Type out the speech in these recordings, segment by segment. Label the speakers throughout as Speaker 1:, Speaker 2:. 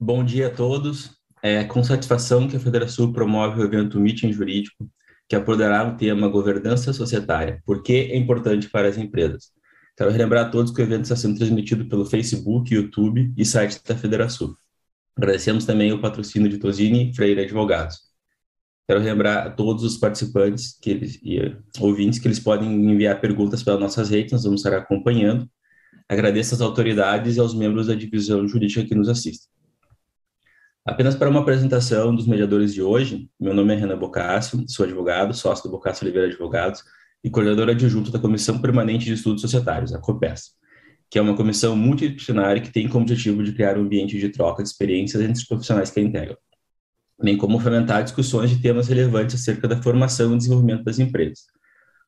Speaker 1: Bom dia a todos. É com satisfação que a Federação promove o evento Meeting Jurídico, que abordará o tema governança societária, por que é importante para as empresas. Quero relembrar a todos que o evento está sendo transmitido pelo Facebook, YouTube e site da Federação. Agradecemos também o patrocínio de Tosini Freire Advogados. Quero lembrar a todos os participantes que eles, e ouvintes que eles podem enviar perguntas pelas nossas redes, nós vamos estar acompanhando. Agradeço às autoridades e aos membros da divisão jurídica que nos assistem. Apenas para uma apresentação dos mediadores de hoje, meu nome é Renan Bocássio, sou advogado, sócio do Bocássio Oliveira Advogados e coordenador adjunto da Comissão Permanente de Estudos Societários, a COPES, que é uma comissão multidisciplinar que tem como objetivo de criar um ambiente de troca de experiências entre os profissionais que a integram, bem como fomentar discussões de temas relevantes acerca da formação e desenvolvimento das empresas,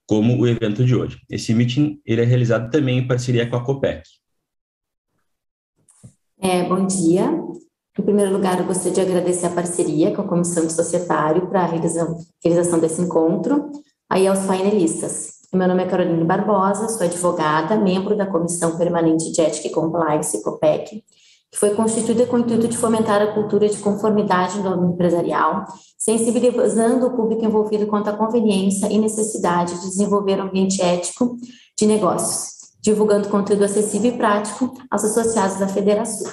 Speaker 1: como o evento de hoje. Esse meeting ele é realizado também em parceria com a COPEC.
Speaker 2: É, bom dia. Em primeiro lugar, eu gostaria de agradecer a parceria com a Comissão de Societário para a realização, desse encontro, aí aos painelistas. Meu nome é Caroline Barbosa, sou advogada, membro da Comissão Permanente de Ética e Compliance, COPEC, que foi constituída com o intuito de fomentar a cultura de conformidade no âmbito empresarial, sensibilizando o público envolvido quanto à conveniência e necessidade de desenvolver um ambiente ético de negócios, divulgando conteúdo acessível e prático aos associados da federação.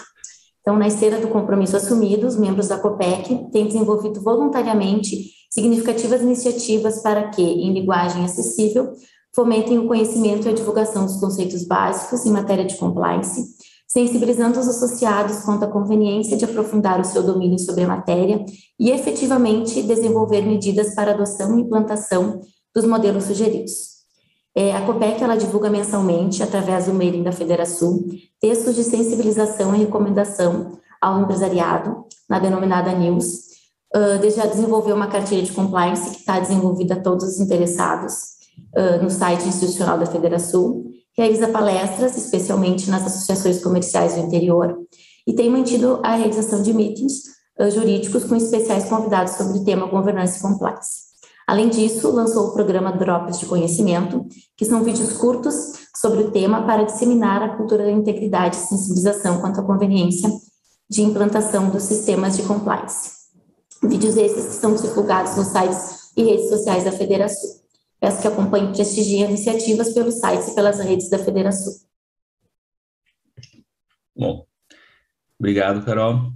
Speaker 2: Então, na esteira do compromisso assumido, os membros da COPEC têm desenvolvido voluntariamente significativas iniciativas para que, em linguagem acessível, fomentem o conhecimento e a divulgação dos conceitos básicos em matéria de compliance, sensibilizando os associados quanto à conveniência de aprofundar o seu domínio sobre a matéria e efetivamente desenvolver medidas para adoção e implantação dos modelos sugeridos. É, a COPEC ela divulga mensalmente, através do mailing da Federação, textos de sensibilização e recomendação ao empresariado, na denominada News. Uh, já desenvolveu uma cartilha de compliance que está desenvolvida a todos os interessados uh, no site institucional da Federação. Realiza palestras, especialmente nas associações comerciais do interior, e tem mantido a realização de meetings uh, jurídicos com especiais convidados sobre o tema governança e compliance. Além disso, lançou o programa Drops de Conhecimento, que são vídeos curtos sobre o tema para disseminar a cultura da integridade e sensibilização quanto à conveniência de implantação dos sistemas de compliance. Vídeos esses que são divulgados nos sites e redes sociais da Federação. Peço que acompanhe e prestigiem iniciativas pelos sites e pelas redes da Federação.
Speaker 1: Bom, obrigado, Carol.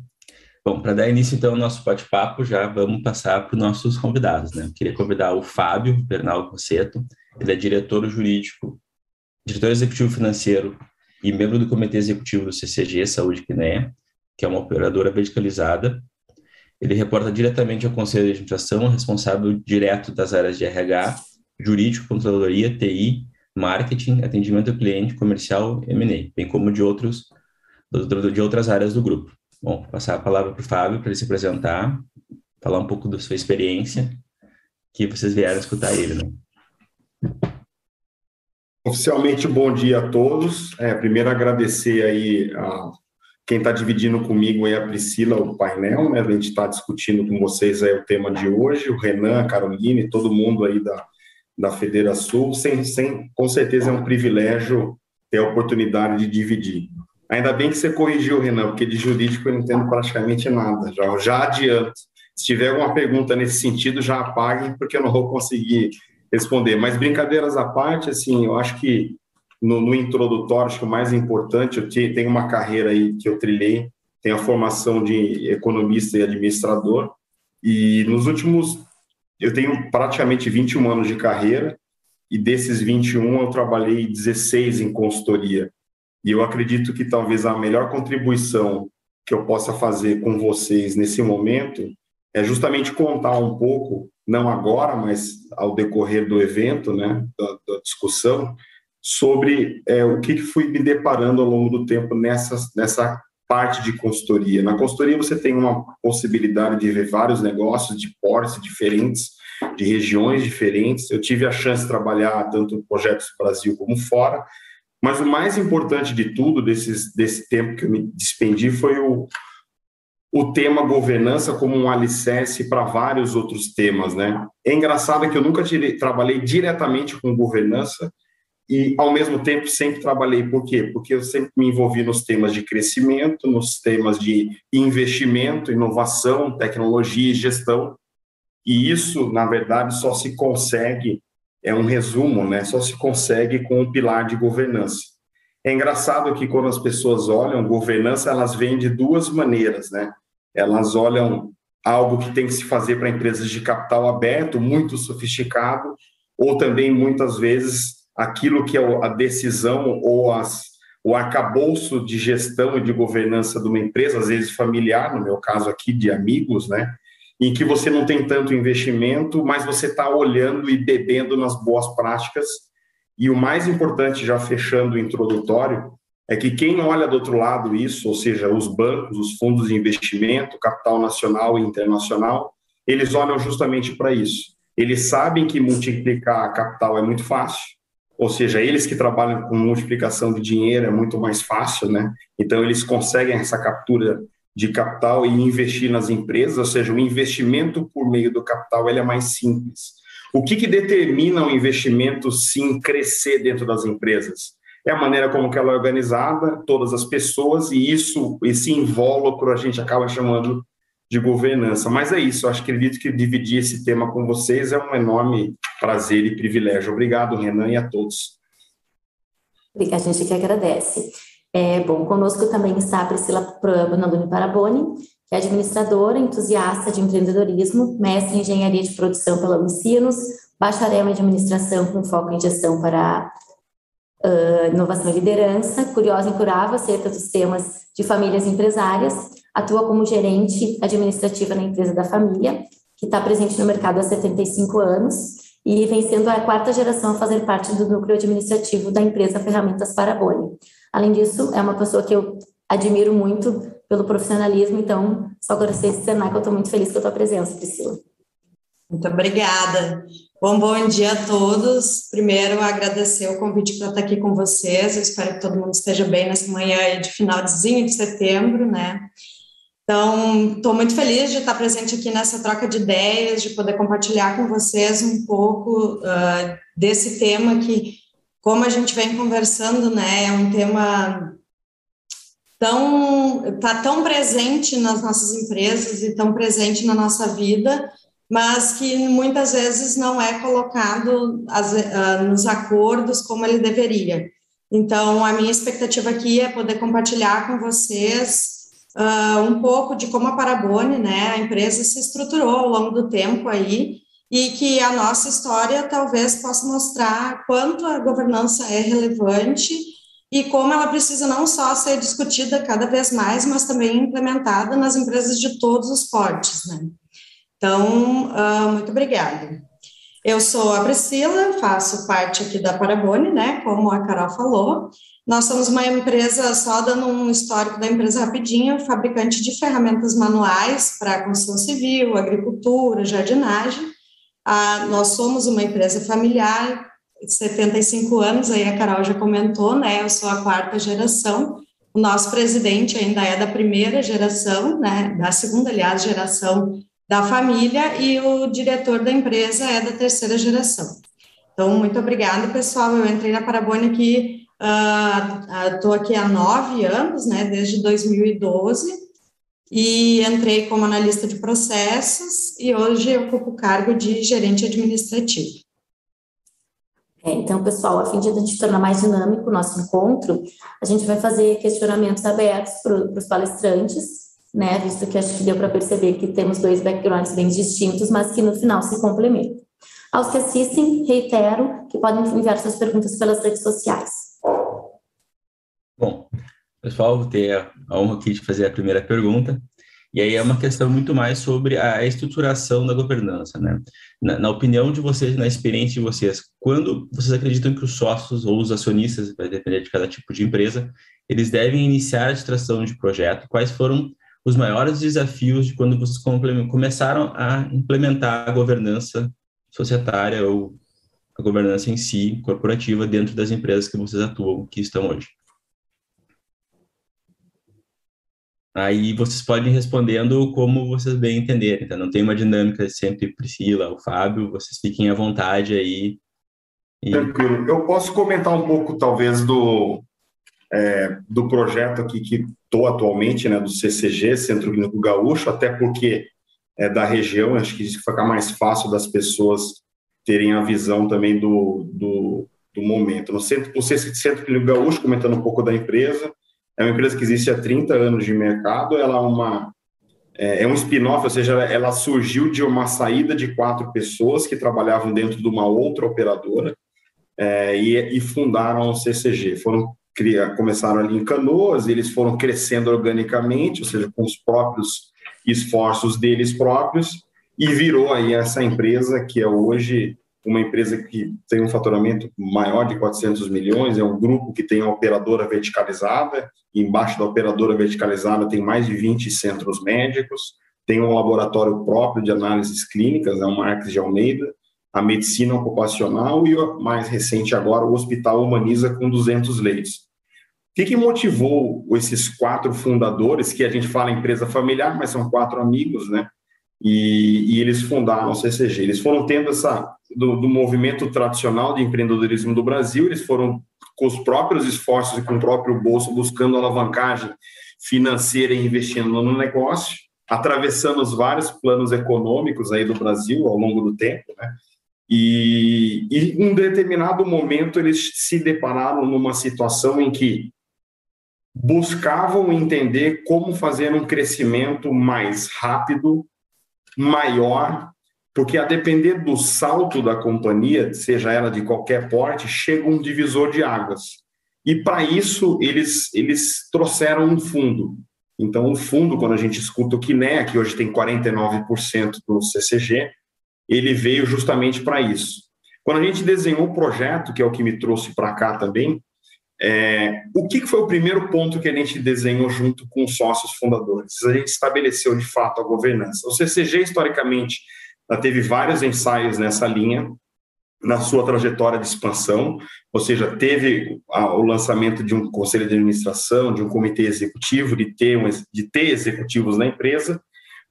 Speaker 1: Bom, para dar início então ao nosso bate-papo, já vamos passar para os nossos convidados, né? Eu queria convidar o Fábio Bernal Rosseto, ele é diretor jurídico, diretor executivo financeiro e membro do comitê executivo do CCG Saúde Quinéia, que é uma operadora verticalizada. Ele reporta diretamente ao conselho de administração, responsável direto das áreas de RH, jurídico, controladoria, TI, marketing, atendimento ao cliente, comercial, M&A, bem como de outros de outras áreas do grupo. Bom, vou passar a palavra para o Fábio para ele se apresentar, falar um pouco da sua experiência, que vocês vieram escutar ele, né?
Speaker 3: Oficialmente, bom dia a todos. É, primeiro, agradecer aí a quem está dividindo comigo aí, a Priscila, o painel, né? A gente está discutindo com vocês aí o tema de hoje, o Renan, a Caroline, todo mundo aí da, da Federação. Sem, sem, com certeza é um privilégio ter a oportunidade de dividir. Ainda bem que você corrigiu, Renan, porque de jurídico eu não entendo praticamente nada. Já, já adianto. Se tiver alguma pergunta nesse sentido, já apague, porque eu não vou conseguir responder. Mas brincadeiras à parte, assim, eu acho que no, no introdutório, acho que o mais importante, eu tenho uma carreira aí que eu trilhei, tenho a formação de economista e administrador, e nos últimos, eu tenho praticamente 21 anos de carreira, e desses 21 eu trabalhei 16 em consultoria. E eu acredito que talvez a melhor contribuição que eu possa fazer com vocês nesse momento é justamente contar um pouco, não agora, mas ao decorrer do evento, né, da, da discussão, sobre é, o que fui me deparando ao longo do tempo nessa, nessa parte de consultoria. Na consultoria você tem uma possibilidade de ver vários negócios de portes diferentes, de regiões diferentes. Eu tive a chance de trabalhar tanto projetos Brasil como fora, mas o mais importante de tudo, desses, desse tempo que eu me despendi, foi o, o tema governança como um alicerce para vários outros temas, né? É engraçado que eu nunca tirei, trabalhei diretamente com governança, e, ao mesmo tempo, sempre trabalhei. Por quê? Porque eu sempre me envolvi nos temas de crescimento, nos temas de investimento, inovação, tecnologia e gestão. E isso, na verdade, só se consegue, é um resumo, né? Só se consegue com o pilar de governança. É engraçado que quando as pessoas olham governança, elas vêm de duas maneiras, né? Elas olham algo que tem que se fazer para empresas de capital aberto, muito sofisticado, ou também muitas vezes aquilo que é a decisão ou as, o arcabouço de gestão e de governança de uma empresa, às vezes familiar, no meu caso aqui de amigos, né? Em que você não tem tanto investimento, mas você está olhando e bebendo nas boas práticas. E o mais importante, já fechando o introdutório, é que quem olha do outro lado isso, ou seja, os bancos, os fundos de investimento, capital nacional e internacional, eles olham justamente para isso. Eles sabem que multiplicar capital é muito fácil, ou seja, eles que trabalham com multiplicação de dinheiro é muito mais fácil, né? Então eles conseguem essa captura de capital e investir nas empresas, ou seja, o investimento por meio do capital ele é mais simples. O que, que determina o investimento sim crescer dentro das empresas? É a maneira como ela é organizada, todas as pessoas e isso, esse invólucro a gente acaba chamando de governança. Mas é isso, acho que acredito que dividir esse tema com vocês é um enorme prazer e privilégio. Obrigado, Renan, e a todos.
Speaker 2: A gente que agradece. É, bom, conosco também está a Priscila Bonaluni Paraboni, que é administradora, entusiasta de empreendedorismo, mestre em engenharia de produção pela Unicinos, bacharel em administração com foco em gestão para uh, inovação e liderança, curiosa e curável acerca dos temas de famílias empresárias, atua como gerente administrativa na empresa da família, que está presente no mercado há 75 anos e vem sendo a quarta geração a fazer parte do núcleo administrativo da empresa Ferramentas Parabone. Além disso, é uma pessoa que eu admiro muito pelo profissionalismo, então só gostaria de externar que eu estou muito feliz com a tua presença, Priscila.
Speaker 4: Muito obrigada. Bom, bom dia a todos. Primeiro, agradecer o convite para estar aqui com vocês. Eu espero que todo mundo esteja bem nessa manhã de finalzinho de setembro, né? Então, estou muito feliz de estar presente aqui nessa troca de ideias, de poder compartilhar com vocês um pouco uh, desse tema que, como a gente vem conversando, né, é um tema tão está tão presente nas nossas empresas e tão presente na nossa vida, mas que muitas vezes não é colocado as, uh, nos acordos como ele deveria. Então, a minha expectativa aqui é poder compartilhar com vocês uh, um pouco de como a Parabone, né, a empresa se estruturou ao longo do tempo aí, e que a nossa história talvez possa mostrar quanto a governança é relevante e como ela precisa não só ser discutida cada vez mais, mas também implementada nas empresas de todos os portes, né. Então, uh, muito obrigada. Eu sou a Priscila, faço parte aqui da Parabone, né, como a Carol falou, nós somos uma empresa, só dando um histórico da empresa rapidinho, fabricante de ferramentas manuais para construção civil, agricultura, jardinagem. Ah, nós somos uma empresa familiar, 75 anos, aí a Carol já comentou, né? Eu sou a quarta geração. O nosso presidente ainda é da primeira geração, né? Da segunda, aliás, geração da família, e o diretor da empresa é da terceira geração. Então, muito obrigada, pessoal. Eu entrei na Parabone aqui Estou uh, aqui há nove anos, né, desde 2012, e entrei como analista de processos e hoje ocupo o cargo de gerente administrativo.
Speaker 2: É, então, pessoal, a fim de a gente tornar mais dinâmico o nosso encontro, a gente vai fazer questionamentos abertos para os palestrantes, né, visto que acho que deu para perceber que temos dois backgrounds bem distintos, mas que no final se complementam. Aos que assistem, reitero que podem enviar suas perguntas pelas redes sociais.
Speaker 1: Bom, pessoal, vou ter a honra aqui de fazer a primeira pergunta. E aí é uma questão muito mais sobre a estruturação da governança, né? Na, na, opinião de vocês, na experiência de vocês, quando vocês acreditam que os sócios ou os acionistas, vai depender de cada tipo de empresa, eles devem iniciar a administração de projeto? Quais foram os maiores desafios de quando vocês começaram a implementar a governança societária ou a governança em si, corporativa, dentro das empresas que vocês atuam, que estão hoje? Aí vocês podem ir respondendo como vocês bem entenderem, então não tem uma dinâmica sempre Priscila ou Fábio, vocês fiquem à vontade aí
Speaker 3: E... Tranquilo. Eu posso comentar um pouco, talvez, do, é, do projeto aqui que estou atualmente, né, do CCG, Centro Clínico Gaúcho, até porque é da região, acho que isso fica mais fácil das pessoas terem a visão também do, do, do momento. No centro, o Centro Clínico Gaúcho, comentando um pouco da empresa, é uma empresa que existe há 30 anos de mercado, ela é uma é, é um spin-off, ou seja, ela surgiu de uma saída de quatro pessoas que trabalhavam dentro de uma outra operadora é, e, e, fundaram o CCG. Foram criar, começaram ali em Canoas, eles foram crescendo organicamente, ou seja, com os próprios esforços deles próprios, e virou aí essa empresa que é hoje uma empresa que tem um faturamento maior de 400 milhões, é um grupo que tem a operadora verticalizada, embaixo da operadora verticalizada tem mais de 20 centros médicos, tem um laboratório próprio de análises clínicas, é o Marques de Almeida, a medicina ocupacional e, mais recente agora, o Hospital Humaniza com 200 leitos. O que motivou esses quatro fundadores, que a gente fala empresa familiar, mas são quatro amigos, né? E, e, eles fundaram o CCG. Eles foram tendo essa do, do, movimento tradicional de empreendedorismo do Brasil, eles foram com os próprios esforços e com o próprio bolso buscando alavancagem financeira e investindo no negócio, atravessando os vários planos econômicos aí do Brasil ao longo do tempo, né? E, em um determinado momento eles se depararam numa situação em que buscavam entender como fazer um crescimento mais rápido maior, porque a depender do salto da companhia, seja ela de qualquer porte, chega um divisor de águas. E para isso eles, eles trouxeram um fundo. Então, o fundo, quando a gente escuta o Kiné, que hoje tem 49% do CCG, ele veio justamente para isso. Quando a gente desenhou o projeto, que é o que me trouxe para cá também, é, o que foi o primeiro ponto que a gente desenhou junto com os sócios fundadores? A gente estabeleceu de fato a governança. O CCG, historicamente, teve vários ensaios nessa linha, na sua trajetória de expansão, ou seja, teve o lançamento de um conselho de administração, de um comitê executivo, de ter, de ter executivos na empresa,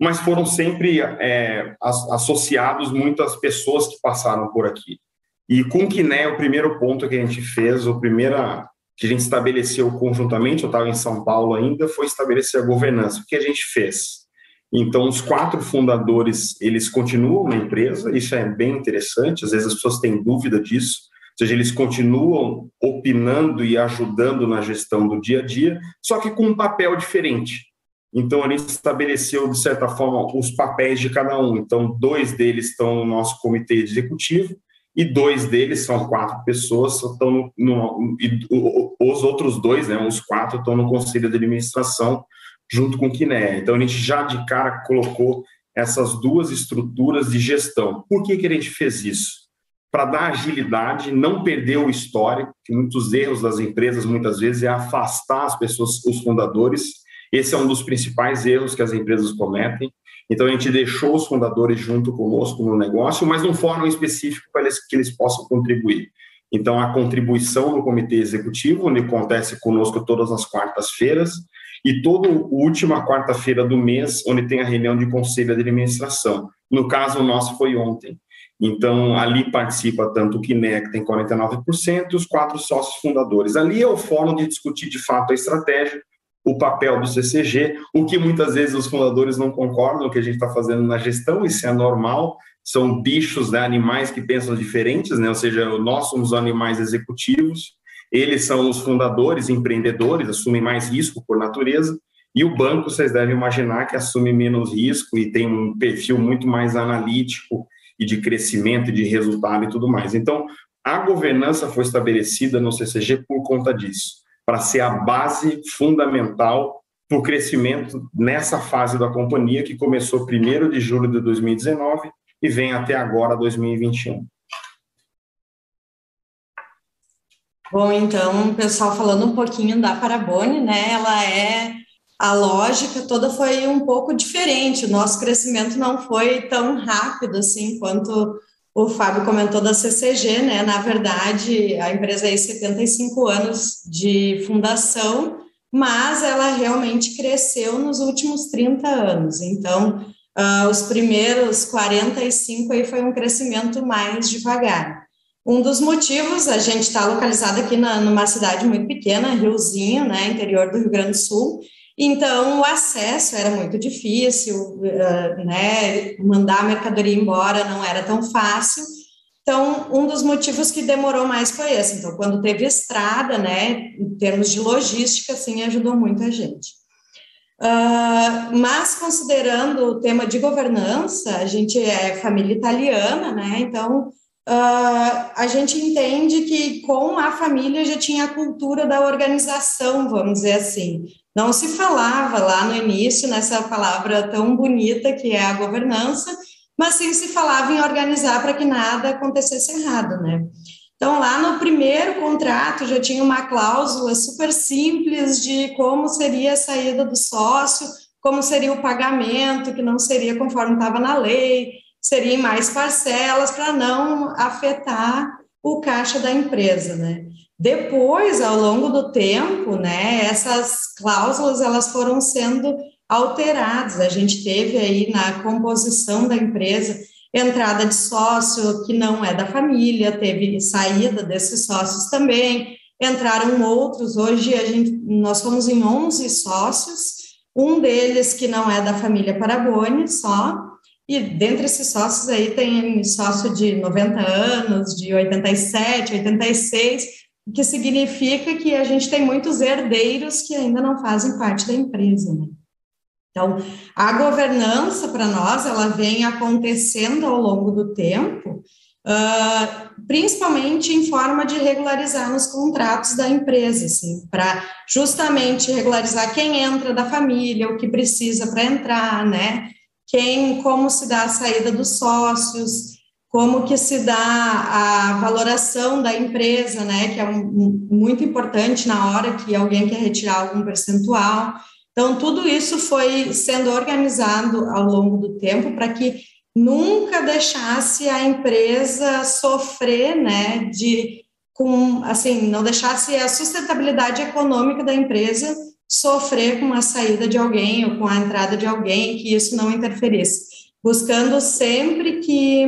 Speaker 3: mas foram sempre é, associados muitas pessoas que passaram por aqui. E com o Kiné, o primeiro ponto que a gente fez, o primeira que a gente estabeleceu conjuntamente, eu estava em São Paulo ainda, foi estabelecer a governança. O que a gente fez? Então, os quatro fundadores, eles continuam na empresa, isso é bem interessante, às vezes as pessoas têm dúvida disso, ou seja, eles continuam opinando e ajudando na gestão do dia a dia, só que com um papel diferente. Então, a gente estabeleceu, de certa forma, os papéis de cada um. Então, dois deles estão no nosso comitê executivo, e dois deles, são quatro pessoas, estão no, no e os outros dois, né, os quatro, estão no conselho de administração, junto com o Kiné. Então, a gente já de cara colocou essas duas estruturas de gestão. Por que, que a gente fez isso? Para dar agilidade, não perder o histórico, que muitos erros das empresas, muitas vezes, é afastar as pessoas, os fundadores. Esse é um dos principais erros que as empresas cometem. Então, a gente deixou os fundadores junto conosco no negócio, mas num fórum específico para eles, que eles possam contribuir. Então, a contribuição no comitê executivo, onde acontece conosco todas as quartas-feiras, e toda última quarta-feira do mês, onde tem a reunião de conselho de administração. No caso, o nosso foi ontem. Então, ali participa tanto o que tem 49%, e os quatro sócios fundadores. Ali é o fórum de discutir, de fato, a estratégia, o papel do CCG, o que muitas vezes os fundadores não concordam, que a gente está fazendo na gestão, isso é normal, são bichos, né, animais que pensam diferentes, né, ou seja, nós somos animais executivos, eles são os fundadores, empreendedores, assumem mais risco por natureza, e o banco, vocês devem imaginar que assume menos risco e tem um perfil muito mais analítico e de crescimento, de resultado e tudo mais. Então, a governança foi estabelecida no CCG por conta disso para ser a base fundamental para o crescimento nessa fase da companhia, que começou 1 de julho de 2019 e vem até agora, 2021.
Speaker 4: Bom, então, pessoal, falando um pouquinho da Parabone, né, ela é, a lógica toda foi um pouco diferente, o nosso crescimento não foi tão rápido assim quanto o Fábio comentou da CCG, né? Na verdade, a empresa tem 75 anos de fundação, mas ela realmente cresceu nos últimos 30 anos. Então, uh, os primeiros 45 aí foi um crescimento mais devagar. Um dos motivos, a gente está localizado aqui na, numa cidade muito pequena, Riozinho, né, interior do Rio Grande do Sul, então o acesso era muito difícil, uh, né, mandar a mercadoria embora não era tão fácil, então, um dos motivos que demorou mais foi esse. Então, quando teve estrada, né, em termos de logística, assim, ajudou muito a gente. Uh, mas, considerando o tema de governança, a gente é família italiana, né, então uh, a gente entende que com a família já tinha a cultura da organização, vamos dizer assim. Não se falava lá no início nessa palavra tão bonita que é a governança, mas sim se falava em organizar para que nada acontecesse errado, né? Então, lá no primeiro contrato já tinha uma cláusula super simples de como seria a saída do sócio, como seria o pagamento, que não seria conforme estava na lei, seria em mais parcelas para não afetar o caixa da empresa, né? Depois, ao longo do tempo, né, essas cláusulas elas foram sendo alterados. A gente teve aí na composição da empresa entrada de sócio que não é da família, teve saída desses sócios também, entraram outros. Hoje a gente, nós fomos em 11 sócios, um deles que não é da família Paraboni só, e dentre esses sócios aí tem sócio de 90 anos, de 87, 86, o que significa que a gente tem muitos herdeiros que ainda não fazem parte da empresa, né? Então, a governança para nós, ela vem acontecendo ao longo do tempo, uh, principalmente em forma de regularizar nos contratos da empresa, assim, para justamente regularizar quem entra da família, o que precisa para entrar, né? Quem, como se dá a saída dos sócios, como que se dá a valoração da empresa, né? Que é um, muito importante na hora que alguém quer retirar algum percentual. Então, tudo isso foi sendo organizado ao longo do tempo para que nunca deixasse a empresa sofrer, né, de com assim, não deixasse a sustentabilidade econômica da empresa sofrer com a saída de alguém ou com a entrada de alguém, que isso não interferisse, buscando sempre que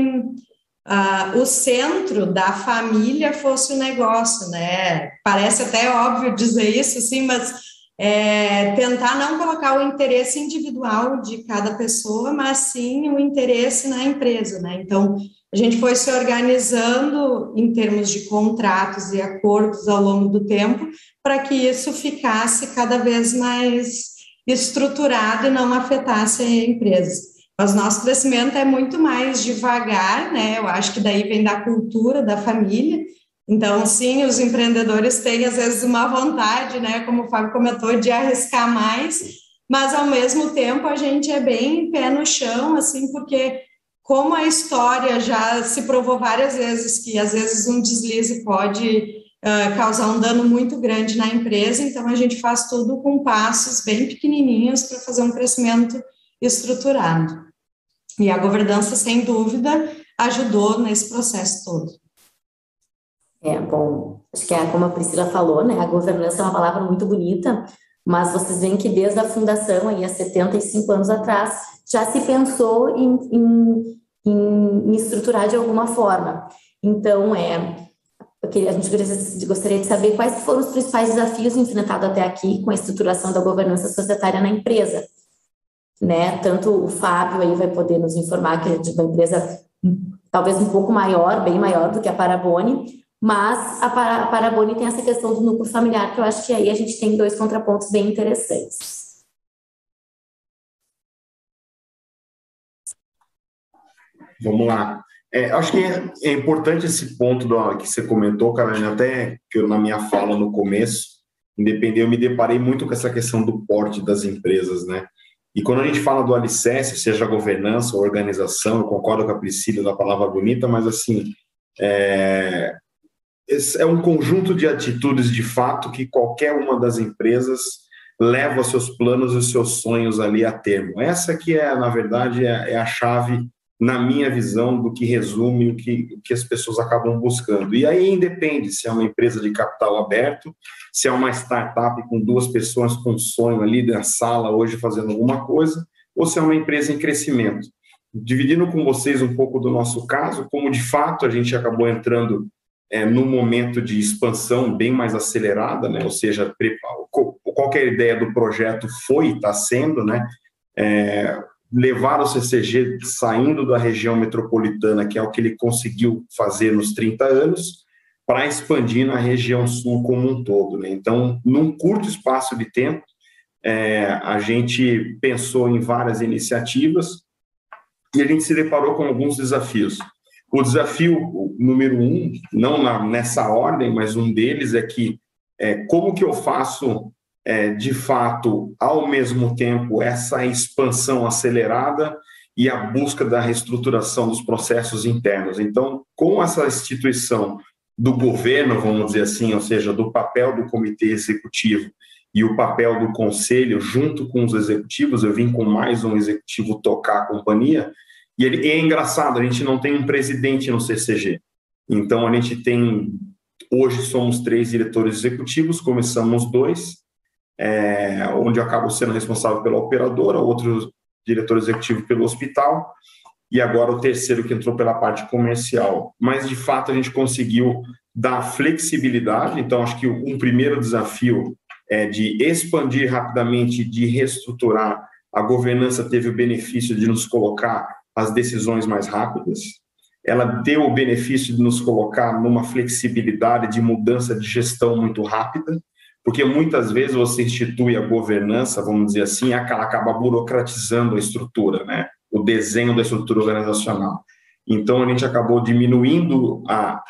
Speaker 4: uh, o centro da família fosse o negócio, né? Parece até óbvio dizer isso, sim, mas é, tentar não colocar o interesse individual de cada pessoa, mas sim o interesse na empresa, né? Então, a gente foi se organizando em termos de contratos e acordos ao longo do tempo para que isso ficasse cada vez mais estruturado e não afetasse a empresa. Mas nosso crescimento é muito mais devagar, né? Eu acho que daí vem da cultura da família, então, sim, os empreendedores têm, às vezes, uma vontade, né, como o Fábio comentou, de arriscar mais, mas, ao mesmo tempo, a gente é bem pé no chão, assim, porque, como a história já se provou várias vezes, que, às vezes, um deslize pode uh, causar um dano muito grande na empresa, então, a gente faz tudo com passos bem pequenininhos para fazer um crescimento estruturado. E a governança, sem dúvida, ajudou nesse processo todo.
Speaker 2: É, bom, acho que é como a Priscila falou, né, a governança é uma palavra muito bonita, mas vocês veem que desde a fundação, aí há 75 anos atrás, já se pensou em, em, em estruturar de alguma forma. Então, é, a gente gostaria de saber quais foram os principais desafios enfrentados até aqui com a estruturação da governança societária na empresa. Né? Tanto o Fábio aí vai poder nos informar que é de uma empresa talvez um pouco maior, bem maior do que a Parabone, mas a Paraboni tem essa questão do núcleo familiar, que eu acho que aí a gente tem dois contrapontos bem interessantes.
Speaker 3: Vamos lá. É, acho que é, é, importante esse ponto do, que você comentou, Carolina, até que eu, na minha fala no começo, independente, eu me deparei muito com essa questão do porte das empresas, né? E quando a gente fala do alicerce, seja governança ou organização, eu concordo com a Priscila da palavra bonita, mas assim, é, é um conjunto de atitudes de fato que qualquer uma das empresas leva seus planos e seus sonhos ali a termo. Essa que é, na verdade, é, é a chave, na minha visão, do que resume o que, o que as pessoas acabam buscando. E aí independe se é uma empresa de capital aberto, se é uma startup com duas pessoas com sonho ali na sala hoje fazendo alguma coisa, ou se é uma empresa em crescimento. Dividindo com vocês um pouco do nosso caso, como de fato a gente acabou entrando é, no momento de expansão bem mais acelerada, né? ou seja, qualquer ideia do projeto foi, está sendo, né? É, levar o CCG saindo da região metropolitana, que é o que ele conseguiu fazer nos 30 anos, para expandir na região sul como um todo. Né? Então, num curto espaço de tempo, é, a gente pensou em várias iniciativas e a gente se deparou com alguns desafios. O desafio número um, não na, nessa ordem, mas um deles é que é, como que eu faço é, de fato, ao mesmo tempo, essa expansão acelerada e a busca da reestruturação dos processos internos. Então, com essa instituição do governo, vamos dizer assim, ou seja, do papel do comitê executivo e o papel do conselho junto com os executivos, eu vim com mais um executivo tocar a companhia, e ele e é engraçado, a gente não tem um presidente no CCG. Então a gente tem hoje somos três diretores executivos, começamos dois, é, onde eu acabo sendo responsável pela operadora, outro diretor executivo pelo hospital, e agora o terceiro que entrou pela parte comercial. Mas, de fato, a gente conseguiu dar flexibilidade, então, acho que um primeiro desafio é de expandir rapidamente, de reestruturar. A governança teve o benefício de nos colocar as decisões mais rápidas, ela deu o benefício de nos colocar numa flexibilidade de mudança de gestão muito rápida, porque muitas vezes você institui a governança, vamos dizer assim, ela acaba burocratizando a estrutura, né? o desenho da estrutura organizacional. Então, a gente acabou diminuindo a,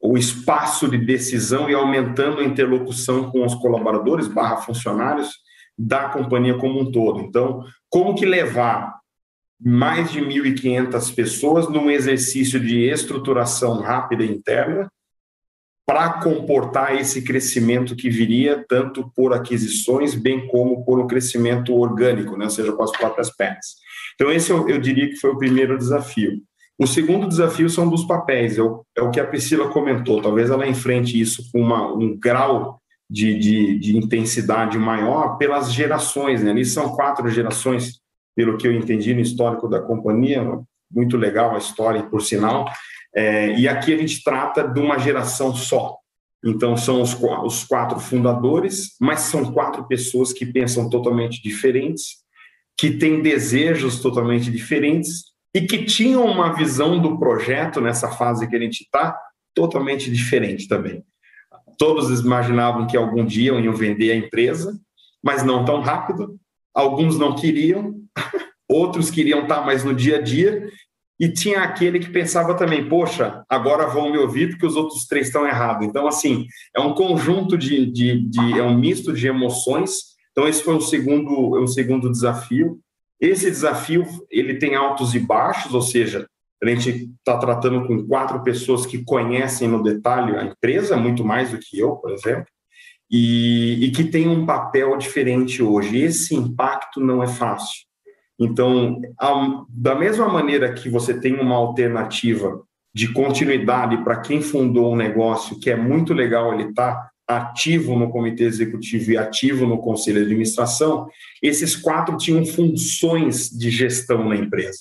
Speaker 3: o espaço de decisão e aumentando a interlocução com os colaboradores barra funcionários da companhia como um todo. Então, como que levar mais de 1.500 pessoas num exercício de estruturação rápida interna para comportar esse crescimento que viria tanto por aquisições, bem como por um crescimento orgânico, né? ou seja, com as próprias pernas. Então, esse eu, eu, diria que foi o primeiro desafio. O segundo desafio são dos papéis, é o, é o que a Priscila comentou. Talvez ela enfrente isso com uma, um grau de, de, de, intensidade maior pelas gerações. Né? Ali são quatro gerações, pelo que eu entendi no histórico da companhia, muito legal a história, por sinal. É, e aqui a gente trata de uma geração só. Então, são os, os quatro fundadores, mas são quatro pessoas que pensam totalmente diferentes, que têm desejos totalmente diferentes e que tinham uma visão do projeto nessa fase que a gente está totalmente diferente também. Todos imaginavam que algum dia iam vender a empresa, mas não tão rápido. Alguns não queriam, outros queriam estar mais no dia a dia e tinha aquele que pensava também, poxa, agora vão me ouvir porque os outros três estão errados. Então, assim, é um conjunto de, de, de, é um misto de emoções. Então, esse foi o segundo, o segundo desafio. Esse desafio, ele tem altos e baixos, ou seja, a gente está tratando com quatro pessoas que conhecem no detalhe a empresa, muito mais do que eu, por exemplo, e, e que tem um papel diferente hoje. Esse impacto não é fácil. Então, da mesma maneira que você tem uma alternativa de continuidade para quem fundou um negócio, que é muito legal ele estar tá ativo no comitê executivo e ativo no conselho de administração, esses quatro tinham funções de gestão na empresa.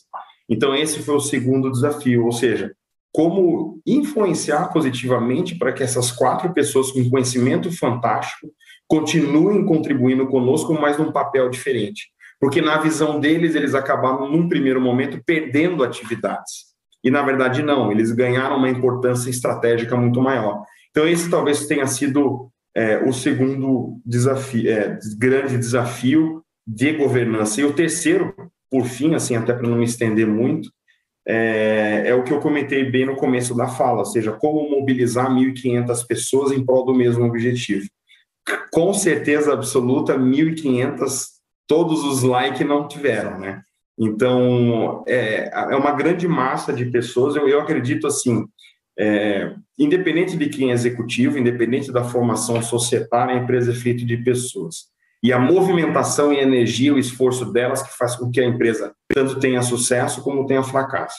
Speaker 3: Então, esse foi o segundo desafio, ou seja, como influenciar positivamente para que essas quatro pessoas com conhecimento fantástico continuem contribuindo conosco, mas num papel diferente porque na visão deles eles acabaram num primeiro momento perdendo atividades. E na verdade não, eles ganharam uma importância estratégica muito maior. Então esse talvez tenha sido é, o segundo desafio, é, grande desafio de governança. E o terceiro, por fim, assim até para não me estender muito, é, é, o que eu comentei bem no começo da fala, ou seja, como mobilizar 1.500 pessoas em prol do mesmo objetivo. Com certeza absoluta, 1.500 todos os likes não tiveram, né? Então, é, é uma grande massa de pessoas, eu, eu acredito assim, é, independente de quem é executivo, independente da formação societária, a empresa é feita de pessoas. E a movimentação e a energia, o esforço delas que faz com que a empresa tanto tenha sucesso como tenha fracasso.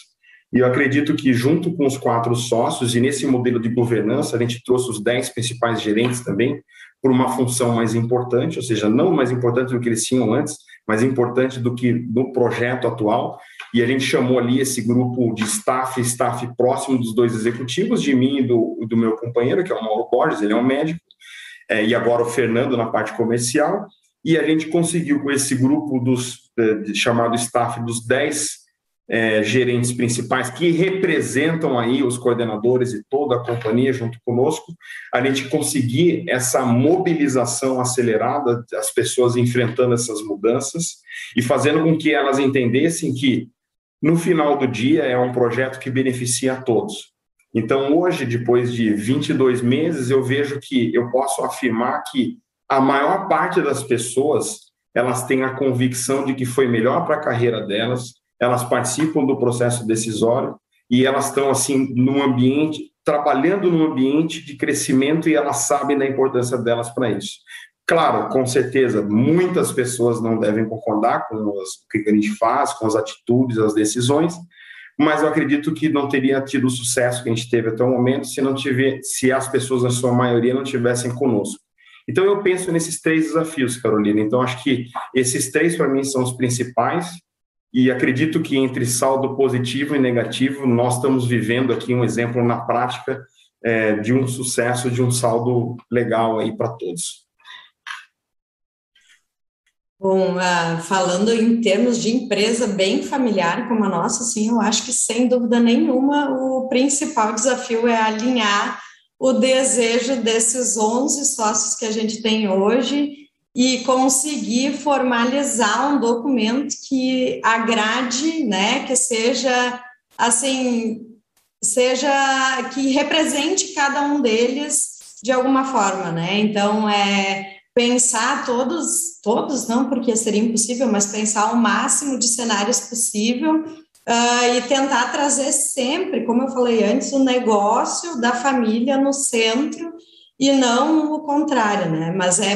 Speaker 3: E eu acredito que, junto com os quatro sócios, e nesse modelo de governança, a gente trouxe os dez principais gerentes também, por uma função mais importante, ou seja, não mais importante do que eles tinham antes, mas importante do que no projeto atual. e a gente chamou ali esse grupo de staff, staff próximo dos dois executivos, de mim e do, do meu companheiro, que é o Mauro Borges, ele é um médico, é, e agora o Fernando na parte comercial, e a gente conseguiu com esse grupo dos de, chamado staff dos 10 é, gerentes principais que representam aí os coordenadores e toda a companhia junto conosco, a gente conseguir essa mobilização acelerada, as pessoas enfrentando essas mudanças e fazendo com que elas entendessem que no final do dia é um projeto que beneficia a todos. Então, hoje, depois de 22 meses, eu vejo que eu posso afirmar que a maior parte das pessoas elas têm a convicção de que foi melhor para a carreira delas, elas participam do processo decisório e elas estão assim num ambiente trabalhando num ambiente de crescimento e elas sabem da importância delas para isso. Claro, com certeza, muitas pessoas não devem concordar com o que a gente faz, com as atitudes, as decisões, mas eu acredito que não teria tido o sucesso que a gente teve até o momento se não tiver, se as pessoas na sua maioria não tivessem conosco. Então eu penso nesses três desafios, Carolina. Então acho que esses três para mim são os principais e acredito que entre saldo positivo e negativo nós estamos vivendo aqui um exemplo na prática é, de um sucesso, de um saldo legal aí para todos.
Speaker 4: Bom, uh, falando em termos de empresa bem familiar como a nossa, sim, eu acho que sem dúvida nenhuma o principal desafio é alinhar o desejo desses 11 sócios que a gente tem hoje e conseguir formalizar um documento que agrade, né, que seja assim, seja que represente cada um deles de alguma forma, né? Então é pensar todos, todos não, porque seria impossível, mas pensar o máximo de cenários possível uh, e tentar trazer sempre, como eu falei antes, o negócio da família no centro e não o contrário, né? Mas é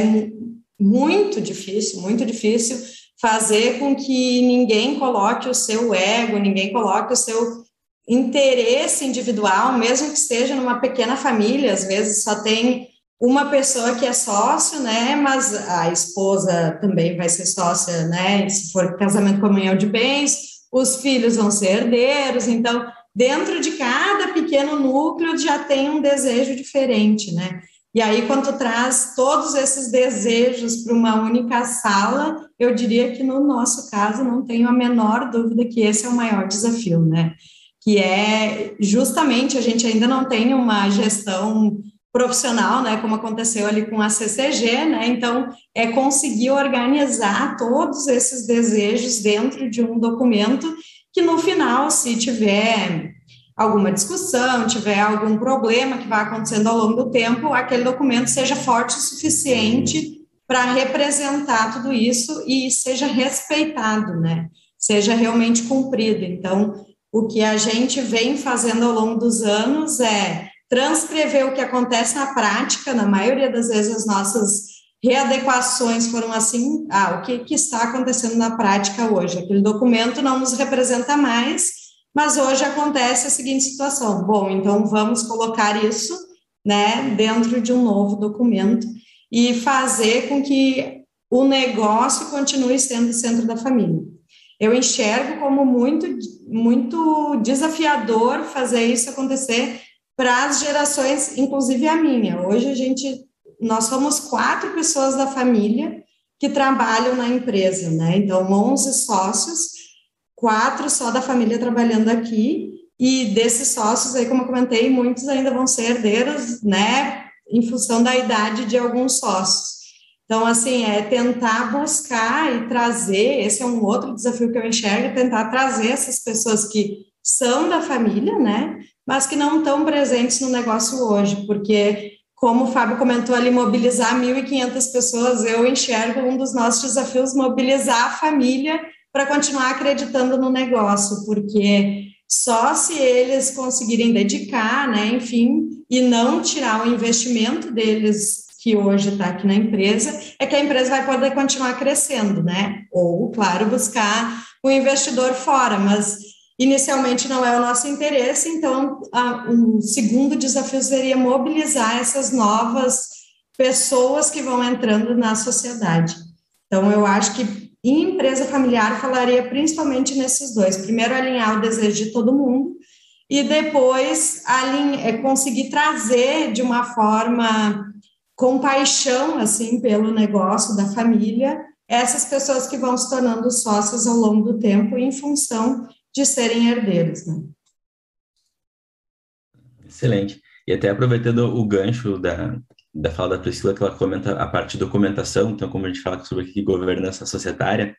Speaker 4: muito difícil, muito difícil fazer com que ninguém coloque o seu ego, ninguém coloque o seu interesse individual, mesmo que seja numa pequena família, às vezes só tem uma pessoa que é sócio, né, mas a esposa também vai ser sócia, né, se for casamento comunhão de bens, os filhos vão ser herdeiros, então, dentro de cada pequeno núcleo já tem um desejo diferente, né, e aí, quando traz todos esses desejos para uma única sala, eu diria que no nosso caso não tenho a menor dúvida que esse é o maior desafio, né? Que é justamente a gente ainda não tem uma gestão profissional, né, como aconteceu ali com a CCG, né, então é conseguir organizar todos esses desejos dentro de um documento que no final, se tiver alguma discussão, tiver algum problema que vai acontecendo ao longo do tempo, aquele documento seja forte o suficiente para representar tudo isso e seja respeitado, né, seja realmente cumprido. Então, o que a gente vem fazendo ao longo dos anos é transcrever o que acontece na prática, na maioria das vezes as nossas readequações foram assim, ah, o que, que está acontecendo na prática hoje? Aquele documento não nos representa mais, mas hoje acontece a seguinte situação, bom, então vamos colocar isso, né, dentro de um novo documento e fazer com que o negócio continue sendo o centro da família. Eu enxergo como muito, muito desafiador fazer isso acontecer para as gerações, inclusive a minha. Hoje a gente, nós somos quatro pessoas da família que trabalham na empresa, né? Então, 11 sócios, quatro só da família trabalhando aqui, e desses sócios aí, como eu comentei, muitos ainda vão ser herdeiros, né? Em função da idade de alguns sócios. Então, assim, é tentar buscar e trazer, esse é um outro desafio que eu enxergo, é tentar trazer essas pessoas que são da família, né? mas que não estão presentes no negócio hoje, porque, como o Fábio comentou ali, mobilizar 1.500 pessoas, eu enxergo um dos nossos desafios mobilizar a família para continuar acreditando no negócio, porque só se eles conseguirem dedicar, né, enfim, e não tirar o investimento deles que hoje está aqui na empresa, é que a empresa vai poder continuar crescendo, né? Ou, claro, buscar um investidor fora, mas Inicialmente não é o nosso interesse, então o segundo desafio seria mobilizar essas novas pessoas que vão entrando na sociedade. Então eu acho que em empresa familiar, falaria principalmente nesses dois. Primeiro, alinhar o desejo de todo mundo, e depois é, conseguir trazer de uma forma com paixão assim pelo negócio da família essas pessoas que vão se tornando sócios ao longo do tempo em função de serem herdeiros. Né?
Speaker 1: Excelente. E até aproveitando o gancho da, da fala da Priscila, que ela comenta a parte de documentação, então, como a gente fala sobre aqui, governança societária,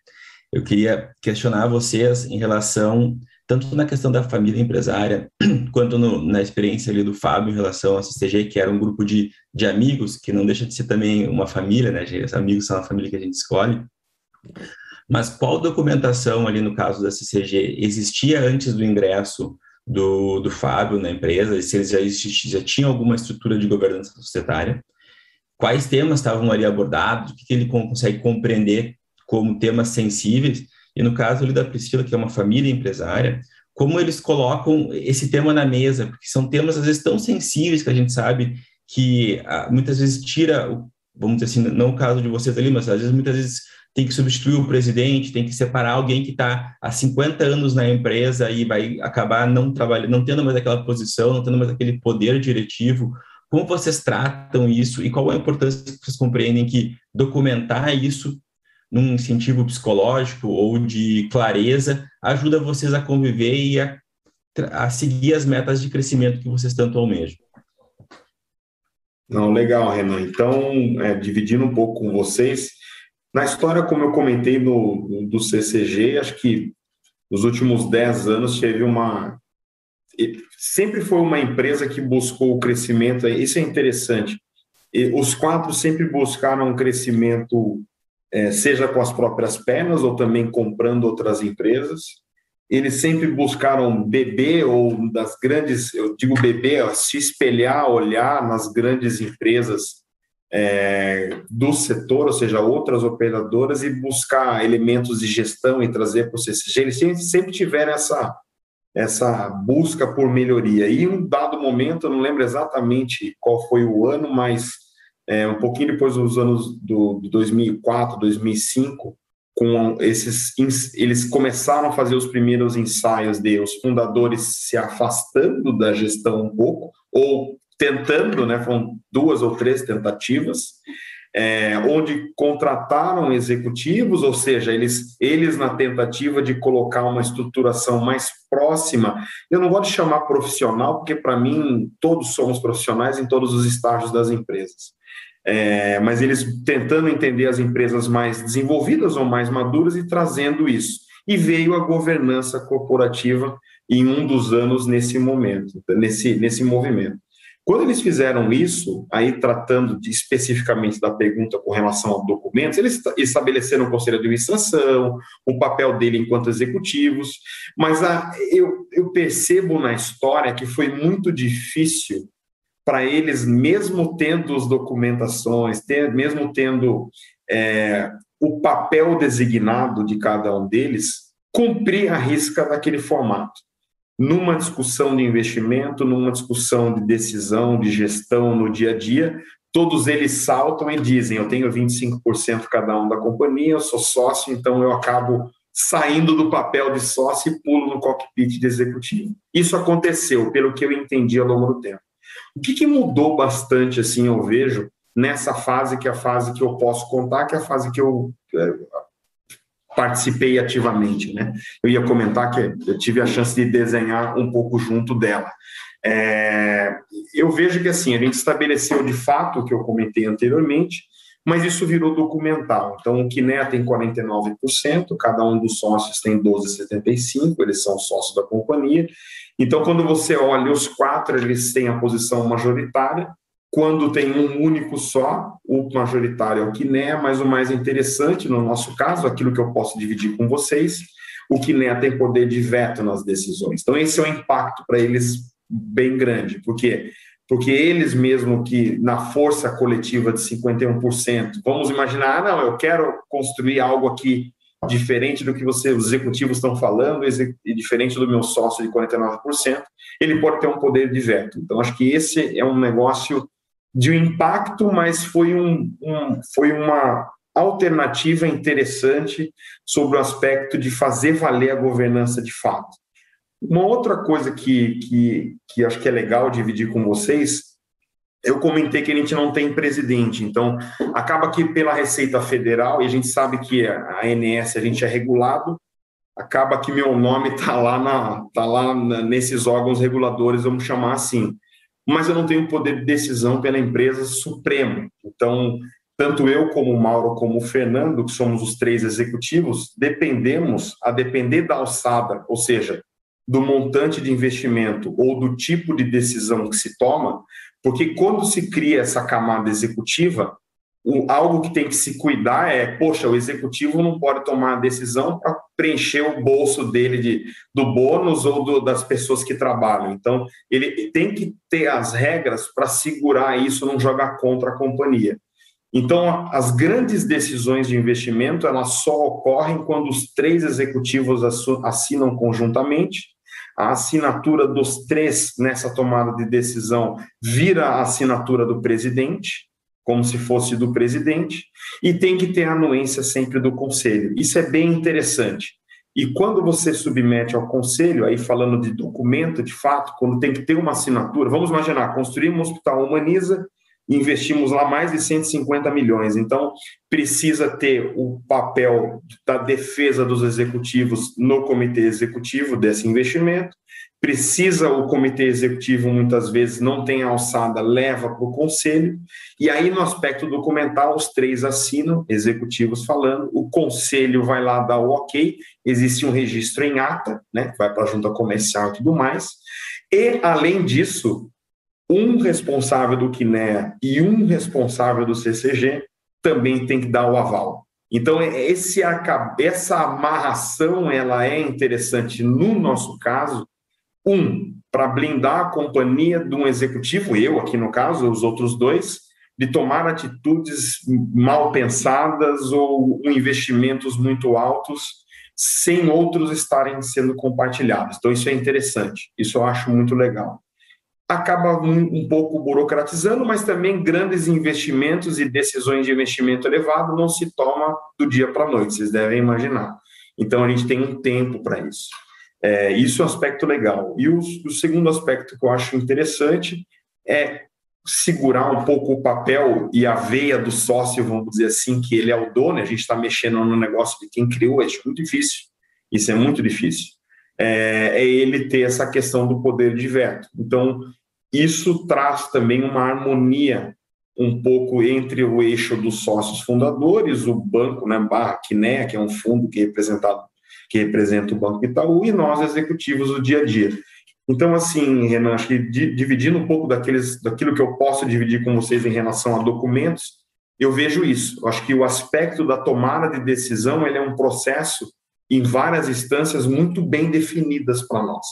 Speaker 1: eu queria questionar vocês em relação tanto na questão da família empresária, quanto no, na experiência ali do Fábio em relação à CCG, que era um grupo de, de amigos, que não deixa de ser também uma família, né? Os amigos são a família que a gente escolhe. Mas qual documentação ali no caso da CCG existia antes do ingresso do, do Fábio na empresa? Se eles já, já tinham alguma estrutura de governança societária? Quais temas estavam ali abordados? O que, que ele consegue compreender como temas sensíveis? E no caso ali da Priscila, que é uma família empresária, como eles colocam esse tema na mesa, porque são temas às vezes tão sensíveis que a gente sabe que ah, muitas vezes tira, vamos dizer assim, não o caso de vocês ali, mas às vezes muitas vezes tem que substituir o presidente, tem que separar alguém que está há 50 anos na empresa e vai acabar não trabalhando, não tendo mais aquela posição, não tendo mais aquele poder diretivo. Como vocês tratam isso e qual a importância que vocês compreendem que documentar isso num incentivo psicológico ou de clareza, ajuda vocês a conviver e a, a seguir as metas de crescimento que vocês tanto almejam.
Speaker 3: Não, legal, Renan. Então, é, dividindo um pouco com vocês, na história, como eu comentei no, do CCG, acho que nos últimos 10 anos teve uma. Sempre foi uma empresa que buscou o crescimento, isso é interessante. Os quatro sempre buscaram um crescimento é, seja com as próprias pernas ou também comprando outras empresas. Eles sempre buscaram beber ou das grandes, eu digo beber, se espelhar, olhar nas grandes empresas é, do setor, ou seja, outras operadoras, e buscar elementos de gestão e trazer para o CCG. Eles sempre, tiveram essa, essa busca por melhoria. E em um dado momento, eu não lembro exatamente qual foi o ano, mas é, um pouquinho depois dos anos do, 2004, 2005, com esses eles começaram a fazer os primeiros ensaios de os fundadores se afastando da gestão um pouco ou tentando, né, foram duas ou três tentativas, é, onde contrataram executivos, ou seja, eles, eles na tentativa de colocar uma estruturação mais próxima. Eu não gosto de chamar profissional, porque para mim todos somos profissionais em todos os estágios das empresas é, mas eles tentando entender as empresas mais desenvolvidas ou mais maduras e trazendo isso. E veio a governança corporativa em um dos anos nesse momento, nesse, nesse movimento. Quando eles fizeram isso, aí tratando de, especificamente da pergunta com relação a documentos, eles estabeleceram o conselho de administração, o papel dele enquanto executivos, mas a, eu, eu percebo na história que foi muito difícil para eles, mesmo tendo as documentações, ter, mesmo tendo é, o papel designado de cada um deles, cumprir a risca daquele formato. Numa discussão de investimento, numa discussão de decisão, de gestão no dia a dia, todos eles saltam e dizem: Eu tenho 25% cada um da companhia, eu sou sócio, então eu acabo saindo do papel de sócio e pulo no cockpit de executivo. Isso aconteceu, pelo que eu entendi ao longo do tempo. O que, que mudou bastante, assim, eu vejo, nessa fase, que é a fase que eu posso contar, que é a fase que eu é, participei ativamente, né? Eu ia comentar que eu tive a chance de desenhar um pouco junto dela. É, eu vejo que, assim, a gente estabeleceu de fato o que eu comentei anteriormente, mas isso virou documental. Então, o Quiné tem 49%, cada um dos sócios tem 12,75%, eles são sócios da companhia, então, quando você olha os quatro, eles têm a posição majoritária. Quando tem um único só, o majoritário é o Quiné, mas o mais interessante, no nosso caso, aquilo que eu posso dividir com vocês, o Quiné tem poder de veto nas decisões. Então, esse é um impacto para eles bem grande, porque porque eles mesmo que na força coletiva de 51%, vamos imaginar, ah, não, eu quero construir algo aqui diferente do que você, os executivos estão falando, e diferente do meu sócio de 49%, ele pode ter um poder de veto. Então, acho que esse é um negócio de um impacto, mas foi, um, um foi uma, alternativa interessante sobre o aspecto de fazer valer a governança de fato. Uma outra coisa que, que, que acho que é legal dividir com vocês, eu comentei que a gente não tem presidente, então acaba que pela Receita Federal, e a gente sabe que a ANS a gente é regulado, acaba que meu nome está lá, na, tá lá nesses órgãos reguladores, vamos chamar assim. Mas eu não tenho poder de decisão pela empresa supremo. Então, tanto eu como o Mauro como o Fernando, que somos os três executivos, dependemos, a depender da alçada, ou seja, do montante de investimento ou do tipo de decisão que se toma, porque quando se cria essa camada executiva, o, algo que tem que se cuidar é, poxa, o executivo não pode tomar a decisão para preencher o bolso dele de, do bônus ou do, das pessoas que trabalham. Então, ele tem que ter as regras para segurar isso, não jogar contra a companhia. Então, as grandes decisões de investimento, elas só ocorrem quando os três executivos assinam conjuntamente, a assinatura dos três nessa tomada de decisão vira a assinatura do presidente, como se fosse do presidente, e tem que ter a anuência sempre do conselho. Isso é bem interessante. E quando você submete ao conselho, aí falando de documento, de fato, quando tem que ter uma assinatura, vamos imaginar, construímos um hospital Humaniza, investimos lá mais de 150 milhões, então precisa ter o papel da defesa dos executivos no comitê executivo desse investimento, precisa o comitê executivo muitas vezes não tem alçada, leva para o conselho, e aí no aspecto documental os três assinam, executivos falando, o conselho vai lá dar o ok, existe um registro em ata, né, vai para a junta comercial e tudo mais, e além disso, um responsável do QNEA e um responsável do CCG também tem que dar o aval. Então, esse, essa amarração ela é interessante no nosso caso, um, para blindar a companhia de um executivo, eu aqui no caso, os outros dois, de tomar atitudes mal pensadas ou investimentos muito altos sem outros estarem sendo compartilhados. Então, isso é interessante, isso eu acho muito legal. Acaba um, um pouco burocratizando, mas também grandes investimentos e decisões de investimento elevado não se toma do dia para a noite, vocês devem imaginar. Então, a gente tem um tempo para isso. É, isso é um aspecto legal. E o, o segundo aspecto que eu acho interessante é segurar um pouco o papel e a veia do sócio, vamos dizer assim, que ele é o dono, a gente está mexendo no negócio de quem criou, é muito difícil. Isso é muito difícil. É, é, ele ter essa questão do poder de veto. Então, isso traz também uma harmonia um pouco entre o eixo dos sócios fundadores, o banco, né, barra Quiné, que é um fundo que é representado que representa o Banco Itaú, e nós, executivos, do dia a dia. Então, assim, Renan, acho que dividindo um pouco daqueles, daquilo que eu posso dividir com vocês em relação a documentos, eu vejo isso. Acho que o aspecto da tomada de decisão ele é um processo em várias instâncias muito bem definidas para nós.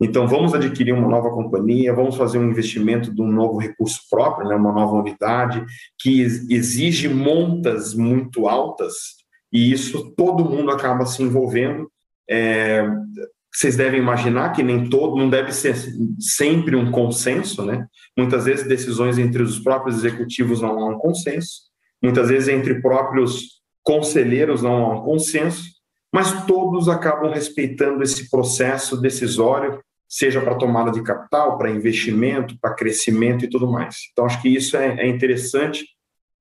Speaker 3: Então, vamos adquirir uma nova companhia, vamos fazer um investimento de um novo recurso próprio, né, uma nova unidade, que exige montas muito altas, e isso todo mundo acaba se envolvendo. É, vocês devem imaginar que nem todo, não deve ser sempre um consenso, né? Muitas vezes decisões entre os próprios executivos não há um consenso, muitas vezes entre próprios conselheiros não há um consenso, mas todos acabam respeitando esse processo decisório, seja para tomada de capital, para investimento, para crescimento e tudo mais. Então acho que isso é, é interessante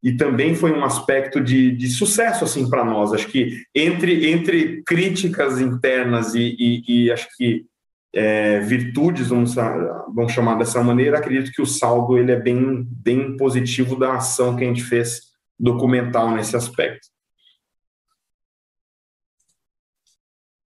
Speaker 3: e também foi um aspecto de, de sucesso assim para nós. Acho que entre, entre críticas internas e, e, e acho que é, virtudes, vamos, vamos chamar dessa maneira, acredito que o saldo ele é bem, bem positivo da ação que a gente fez documental nesse aspecto.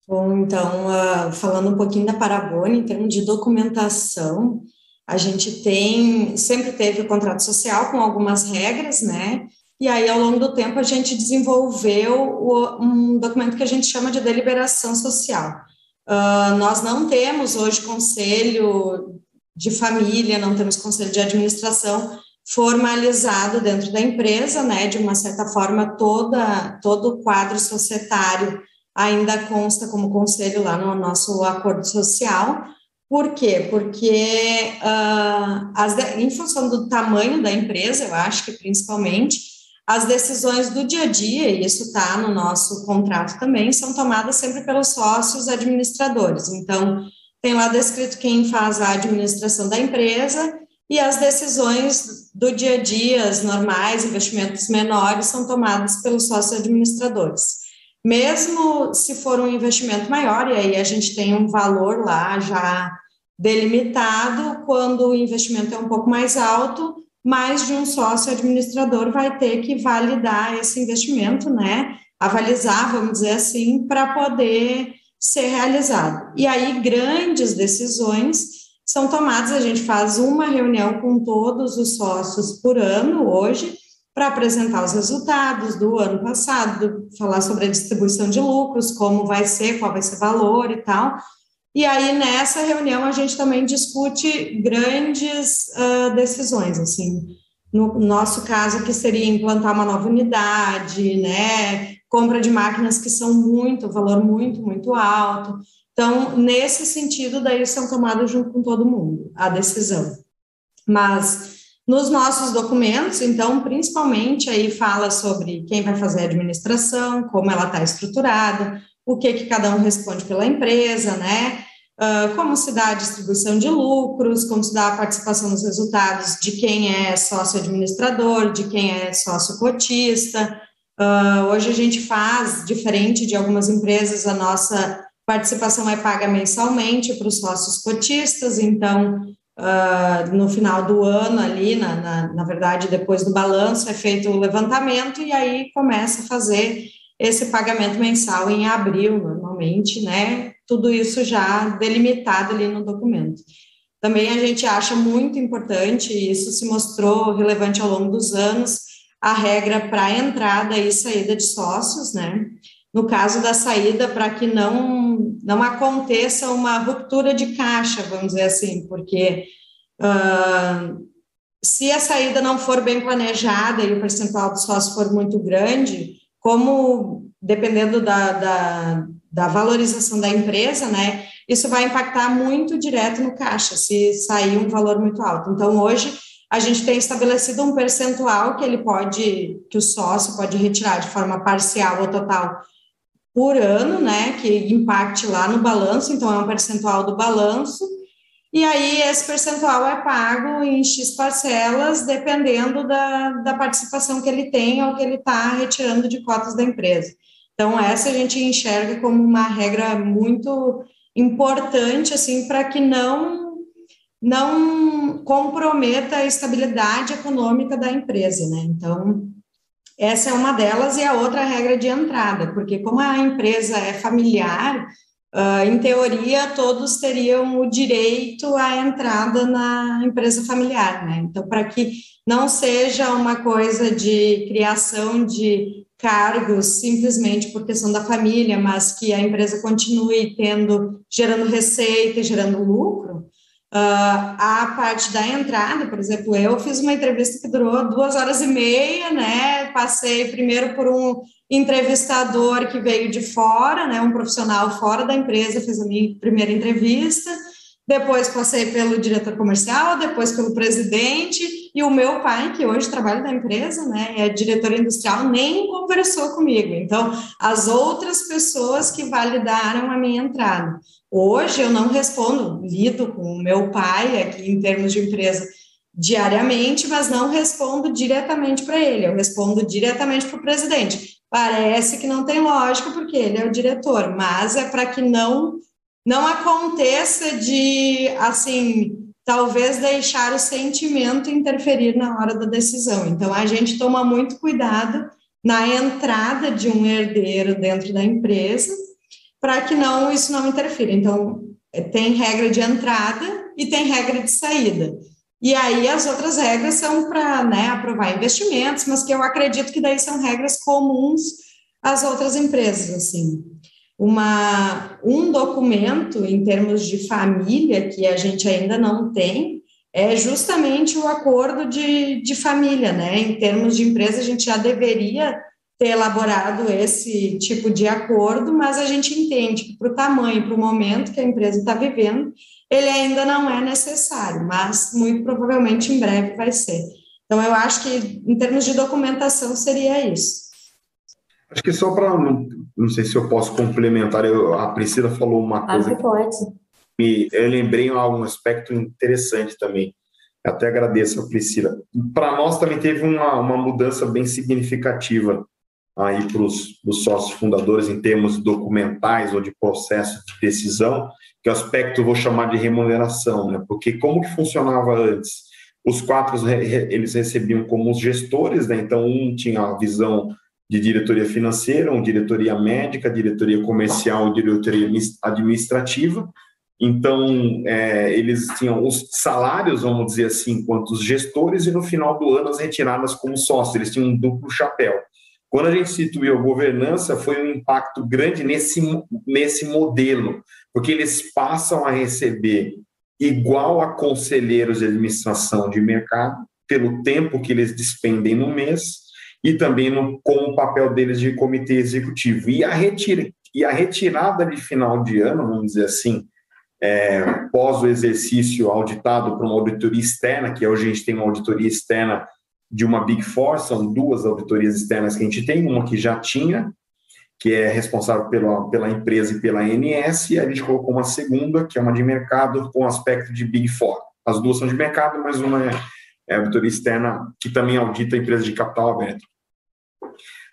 Speaker 4: Bom, então, uh, falando um pouquinho da Parabone, em termos de documentação, a gente tem, sempre teve o contrato social com algumas regras, né? E aí, ao longo do tempo, a gente desenvolveu o, um documento que a gente chama de deliberação social. Uh, nós não temos hoje conselho de família, não temos conselho de administração formalizado dentro da empresa, né? De uma certa forma, toda, todo o quadro societário ainda consta como conselho lá no nosso acordo social, por quê? Porque uh, as, em função do tamanho da empresa, eu acho que principalmente, as decisões do dia a dia, e isso está no nosso contrato também, são tomadas sempre pelos sócios administradores. Então, tem lá descrito quem faz a administração da empresa e as decisões do dia a dia, as normais, investimentos menores, são tomadas pelos sócios administradores. Mesmo se for um investimento maior, e aí a gente tem um valor lá já delimitado, quando o investimento é um pouco mais alto, mais de um sócio administrador vai ter que validar esse investimento, né? Avalizar, vamos dizer assim, para poder ser realizado. E aí, grandes decisões são tomadas, a gente faz uma reunião com todos os sócios por ano, hoje, para apresentar os resultados do ano passado, falar sobre a distribuição de lucros, como vai ser, qual vai ser o valor e tal. E aí, nessa reunião, a gente também discute grandes uh, decisões, assim, no nosso caso, que seria implantar uma nova unidade, né, compra de máquinas que são muito, valor muito, muito alto. Então, nesse sentido, daí são tomadas junto com todo mundo a decisão. Mas nos nossos documentos, então, principalmente aí fala sobre quem vai fazer a administração, como ela está estruturada, o que que cada um responde pela empresa, né? Uh, como se dá a distribuição de lucros, como se dá a participação nos resultados de quem é sócio administrador, de quem é sócio cotista. Uh, hoje a gente faz, diferente de algumas empresas, a nossa participação é paga mensalmente para os sócios cotistas, então, uh, no final do ano ali, na, na, na verdade, depois do balanço, é feito o levantamento e aí começa a fazer esse pagamento mensal em abril, normalmente, né? Tudo isso já delimitado ali no documento. Também a gente acha muito importante, e isso se mostrou relevante ao longo dos anos, a regra para entrada e saída de sócios, né? No caso da saída, para que não, não aconteça uma ruptura de caixa, vamos dizer assim, porque uh, se a saída não for bem planejada e o percentual dos sócios for muito grande, como dependendo da, da, da, valorização da empresa, né, isso vai impactar muito direto no caixa, se sair um valor muito alto. Então, hoje, a gente tem estabelecido um percentual que ele pode, que o sócio pode retirar de forma parcial ou total por ano, né, que impacte lá no balanço, então é um percentual do balanço, e aí esse percentual é pago em X parcelas, dependendo da, da participação que ele tem ou que ele está retirando de cotas da empresa. Então, essa a gente enxerga como uma regra muito importante, assim, para que não, não comprometa a estabilidade econômica da empresa, né? Então, essa é uma delas, e a outra regra de entrada, porque como a empresa é familiar, Uh, em teoria, todos teriam o direito à entrada na empresa familiar, né? Então, para que não seja uma coisa de criação de cargos simplesmente por questão da família, mas que a empresa continue tendo, gerando receita gerando lucro, Uh, a parte da entrada, por exemplo, eu fiz uma entrevista que durou duas horas e meia, né? Passei primeiro por um entrevistador que veio de fora, né? Um profissional fora da empresa, fez a minha primeira entrevista. Depois passei pelo diretor comercial, depois pelo presidente e o meu pai, que hoje trabalha na empresa, né, é diretor industrial, nem conversou comigo. Então, as outras pessoas que validaram a minha entrada. Hoje eu não respondo, lido com o meu pai aqui em termos de empresa diariamente, mas não respondo diretamente para ele, eu respondo diretamente para o presidente. Parece que não tem lógica, porque ele é o diretor, mas é para que não, não aconteça de, assim, talvez deixar o sentimento interferir na hora da decisão. Então, a gente toma muito cuidado na entrada de um herdeiro dentro da empresa, para que não isso não interfira. Então, é, tem regra de entrada e tem regra de saída. E aí as outras regras são para né, aprovar investimentos, mas que eu acredito que daí são regras comuns às outras empresas, assim. Uma, um documento em termos de família que a gente ainda não tem é justamente o acordo de, de família, né? Em termos de empresa, a gente já deveria ter elaborado esse tipo de acordo, mas a gente entende que para o tamanho, para o momento que a empresa está vivendo, ele ainda não é necessário, mas muito provavelmente em breve vai ser. Então, eu acho que, em termos de documentação, seria isso.
Speaker 3: Acho que só para. Não, sei se eu posso complementar, eu, a Priscila falou uma coisa.
Speaker 2: Ah, pode.
Speaker 3: Me, eu lembrei um aspecto interessante também. Até agradeço a Priscila. Para nós também teve uma, uma mudança bem significativa aí para os sócios fundadores em termos documentais ou de processo de decisão, que é o aspecto eu vou chamar de remuneração, né? Porque como que funcionava antes? Os quatro eles recebiam como os gestores, né? Então um tinha a visão de diretoria financeira, um diretoria médica, diretoria comercial, diretoria administrativa. Então, é, eles tinham os salários, vamos dizer assim, quanto os gestores, e no final do ano as retiradas como sócios. Eles tinham um duplo chapéu. Quando a gente instituiu a governança, foi um impacto grande nesse, nesse modelo, porque eles passam a receber igual a conselheiros de administração de mercado, pelo tempo que eles despendem no mês, e também no, com o papel deles de comitê executivo. E a, e a retirada de final de ano, vamos dizer assim, é, pós o exercício auditado por uma auditoria externa, que hoje a gente tem uma auditoria externa de uma Big Four, são duas auditorias externas que a gente tem, uma que já tinha, que é responsável pela, pela empresa e pela ANS, e a gente colocou uma segunda, que é uma de mercado, com aspecto de Big Four. As duas são de mercado, mas uma é, é auditoria externa, que também audita a empresa de capital aberto.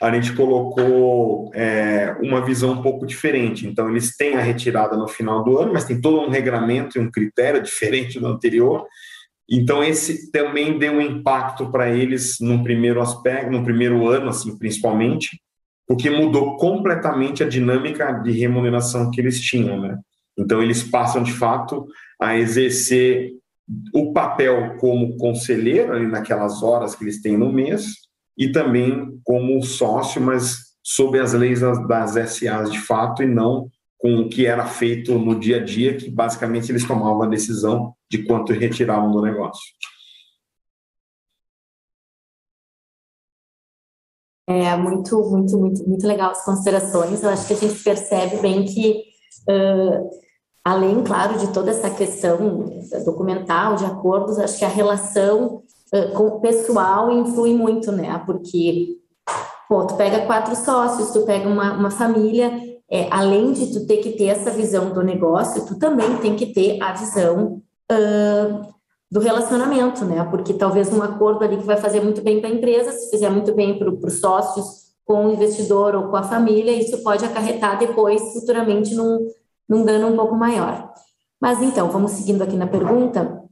Speaker 3: A gente colocou é, uma visão um pouco diferente. Então, eles têm a retirada no final do ano, mas tem todo um regramento e um critério diferente do anterior, então, esse também deu um impacto para eles no primeiro aspecto, no primeiro ano, assim, principalmente, porque mudou completamente a dinâmica de remuneração que eles tinham, né? Então, eles passam, de fato, a exercer o papel como conselheiro, ali naquelas horas que eles têm no mês, e também como sócio, mas sob as leis das, SAs de fato, e não com o que era feito no dia a dia, que basicamente eles tomavam a decisão de quanto retiravam do negócio.
Speaker 2: É muito, muito, muito, muito legal as considerações. Eu acho que a gente percebe bem que, uh, além, claro, de toda essa questão documental, de acordos, acho que a relação o pessoal influi muito, né? Porque, pô, tu pega quatro sócios, tu pega uma, uma família, é, além de tu ter que ter essa visão do negócio, tu também tem que ter a visão uh, do relacionamento, né? Porque talvez um acordo ali que vai fazer muito bem para a empresa, se fizer muito bem para os sócios, com o investidor ou com a família, isso pode acarretar depois, futuramente, num, num dano um pouco maior. Mas então, vamos seguindo aqui na pergunta.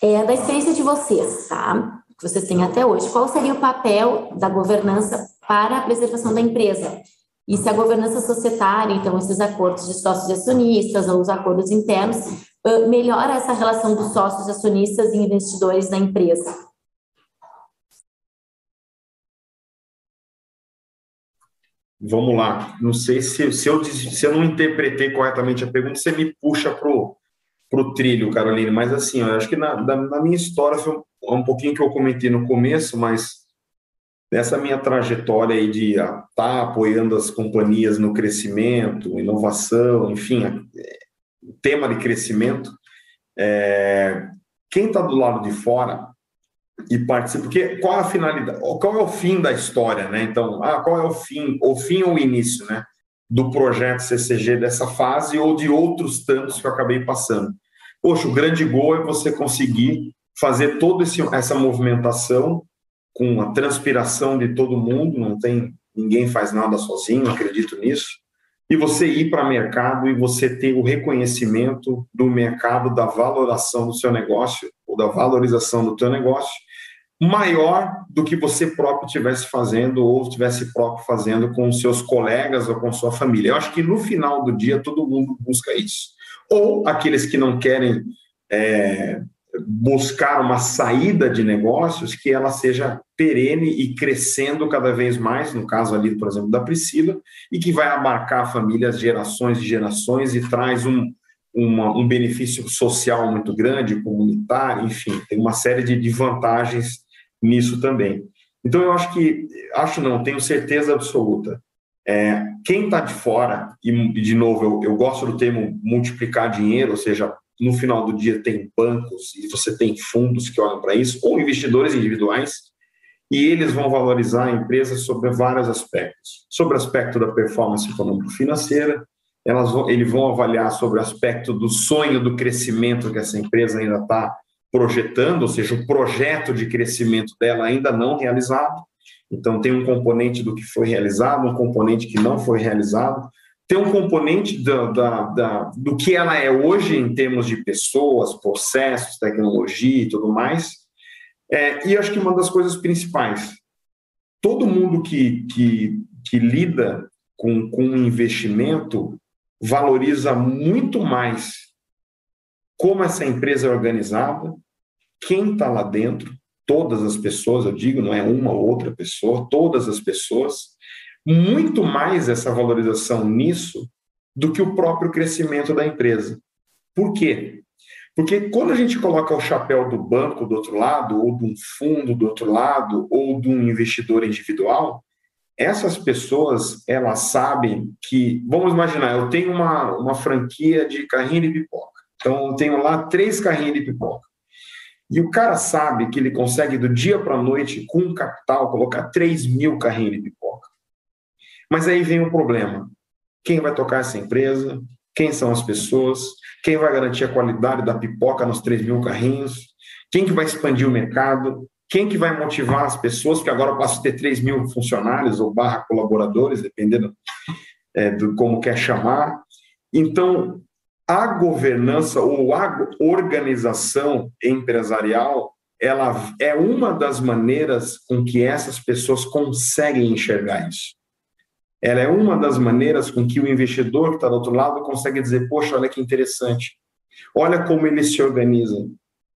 Speaker 2: É, da experiência de vocês, tá? Que vocês têm até hoje, qual seria o papel da governança para a preservação da empresa? E se a governança societária, então esses acordos de sócios e acionistas ou os acordos internos, melhora essa relação dos sócios, acionistas e investidores na empresa?
Speaker 3: Vamos lá. Não sei se, se, eu, se eu não interpretei corretamente a pergunta, você me puxa para o trilho, Caroline. Mas assim, eu acho que na, na minha história foi um, um pouquinho que eu comentei no começo, mas nessa minha trajetória aí de estar ah, tá apoiando as companhias no crescimento, inovação, enfim, é, tema de crescimento, é, quem está do lado de fora e participa, porque qual é a finalidade, qual é o fim da história, né? Então, ah, qual é o fim, o fim ou o início, né? Do projeto CCG dessa fase ou de outros tantos que eu acabei passando. Poxa, o grande gol é você conseguir fazer toda essa movimentação com a transpiração de todo mundo, não tem ninguém faz nada sozinho, acredito nisso. E você ir para o mercado e você ter o reconhecimento do mercado da valoração do seu negócio ou da valorização do teu negócio maior do que você próprio estivesse fazendo ou estivesse próprio fazendo com seus colegas ou com sua família. Eu acho que no final do dia todo mundo busca isso. Ou aqueles que não querem é, buscar uma saída de negócios que ela seja perene e crescendo cada vez mais, no caso ali, por exemplo, da Priscila, e que vai abarcar famílias gerações e gerações e traz um, uma, um benefício social muito grande, comunitário, enfim, tem uma série de, de vantagens nisso também. Então, eu acho que, acho não, tenho certeza absoluta, é, quem está de fora, e de novo, eu, eu gosto do termo multiplicar dinheiro, ou seja, no final do dia tem bancos e você tem fundos que olham para isso, ou investidores individuais, e eles vão valorizar a empresa sobre vários aspectos. Sobre o aspecto da performance econômico-financeira, elas vão, eles vão avaliar sobre o aspecto do sonho do crescimento que essa empresa ainda está projetando, ou seja, o projeto de crescimento dela ainda não realizado. Então, tem um componente do que foi realizado, um componente que não foi realizado, tem um componente da, da, da, do que ela é hoje em termos de pessoas, processos, tecnologia e tudo mais. É, e acho que uma das coisas principais, todo mundo que, que, que lida com, com investimento valoriza muito mais como essa empresa é organizada, quem está lá dentro, todas as pessoas, eu digo, não é uma ou outra pessoa, todas as pessoas, muito mais essa valorização nisso do que o próprio crescimento da empresa. Por quê? Porque quando a gente coloca o chapéu do banco do outro lado, ou de um fundo do outro lado, ou de um investidor individual, essas pessoas, elas sabem que, vamos imaginar, eu tenho uma, uma franquia de carrinho de pipoca. Então, eu tenho lá três carrinhos de pipoca. E o cara sabe que ele consegue, do dia para a noite, com um capital, colocar 3 mil carrinhos de pipoca. Mas aí vem o problema. Quem vai tocar essa empresa? Quem são as pessoas? Quem vai garantir a qualidade da pipoca nos 3 mil carrinhos? Quem que vai expandir o mercado? Quem que vai motivar as pessoas? Porque agora eu passo a ter 3 mil funcionários ou barra colaboradores, dependendo é, do como quer chamar. Então, a governança ou a organização empresarial ela é uma das maneiras com que essas pessoas conseguem enxergar isso. Ela é uma das maneiras com que o investidor que está do outro lado consegue dizer: poxa, olha que interessante, olha como eles se organizam,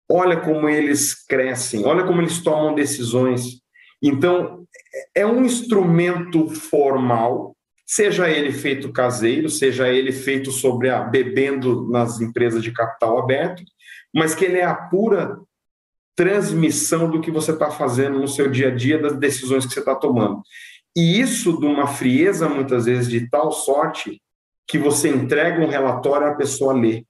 Speaker 3: olha como eles crescem, olha como eles tomam decisões. Então, é um instrumento formal seja ele feito caseiro, seja ele feito sobre a bebendo nas empresas de capital aberto, mas que ele é a pura transmissão do que você está fazendo no seu dia a dia, das decisões que você está tomando. E isso de uma frieza, muitas vezes, de tal sorte que você entrega um relatório a pessoa ler.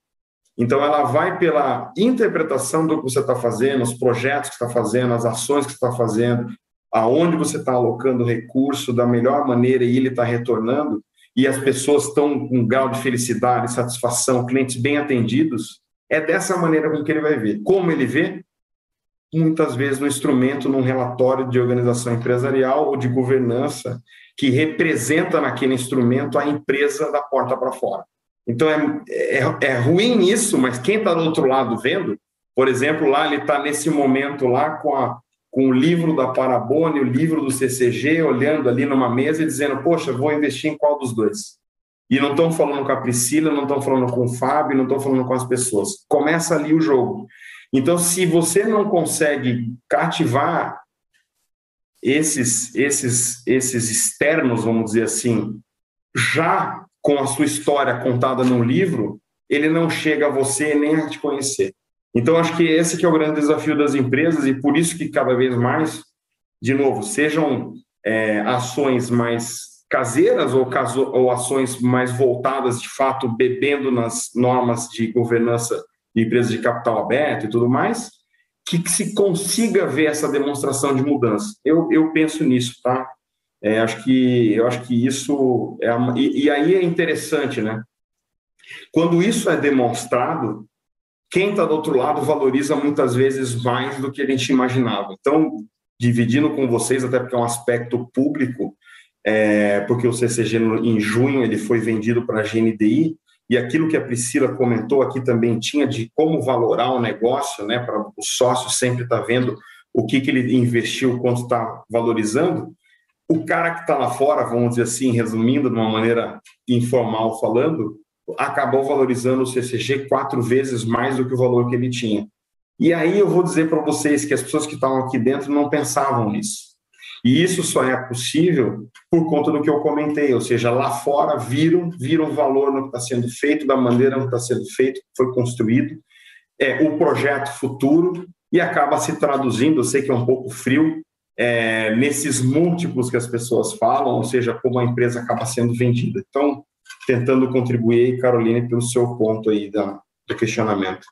Speaker 3: Então, ela vai pela interpretação do que você está fazendo, os projetos que está fazendo, as ações que está fazendo, aonde você está alocando recurso da melhor maneira e ele está retornando, e as pessoas estão com um grau de felicidade, satisfação, clientes bem atendidos, é dessa maneira com que ele vai ver. Como ele vê? Muitas vezes no instrumento, num relatório de organização empresarial ou de governança que representa naquele instrumento a empresa da porta para fora. Então é, é, é ruim isso, mas quem está do outro lado vendo, por exemplo, lá ele está nesse momento lá com a com o livro da Parabone, o livro do CCG, olhando ali numa mesa e dizendo, poxa, vou investir em qual dos dois? E não estão falando com a Priscila, não estão falando com o Fábio, não estão falando com as pessoas. Começa ali o jogo. Então, se você não consegue cativar esses, esses, esses externos, vamos dizer assim, já com a sua história contada num livro, ele não chega a você nem a te conhecer. Então, acho que esse que é o grande desafio das empresas e por isso que cada vez mais, de novo, sejam é, ações mais caseiras ou, caso, ou ações mais voltadas, de fato, bebendo nas normas de governança de empresas de capital aberto e tudo mais, que, que se consiga ver essa demonstração de mudança. Eu, eu penso nisso, tá? É, acho que eu acho que isso é e, e aí é interessante, né? Quando isso é demonstrado, quem está do outro lado valoriza muitas vezes mais do que a gente imaginava. Então, dividindo com vocês, até porque é um aspecto público, é, porque o CCG em junho ele foi vendido para a GNDI, e aquilo que a Priscila comentou aqui também tinha de como valorar o negócio, né, para o sócio sempre estar tá vendo o que, que ele investiu, quanto está valorizando. O cara que está lá fora, vamos dizer assim, resumindo de uma maneira informal falando, acabou valorizando o CCG quatro vezes mais do que o valor que ele tinha. E aí eu vou dizer para vocês que as pessoas que estavam aqui dentro não pensavam nisso. E isso só é possível por conta do que eu comentei, ou seja, lá fora viram, viram valor no que está sendo feito, da maneira que está sendo feito, foi construído, é o projeto futuro e acaba se traduzindo, eu sei que é um pouco frio, é, nesses múltiplos que as pessoas falam, ou seja, como a empresa acaba sendo vendida. Então, tentando contribuir, Caroline, pelo seu ponto aí da, do questionamento.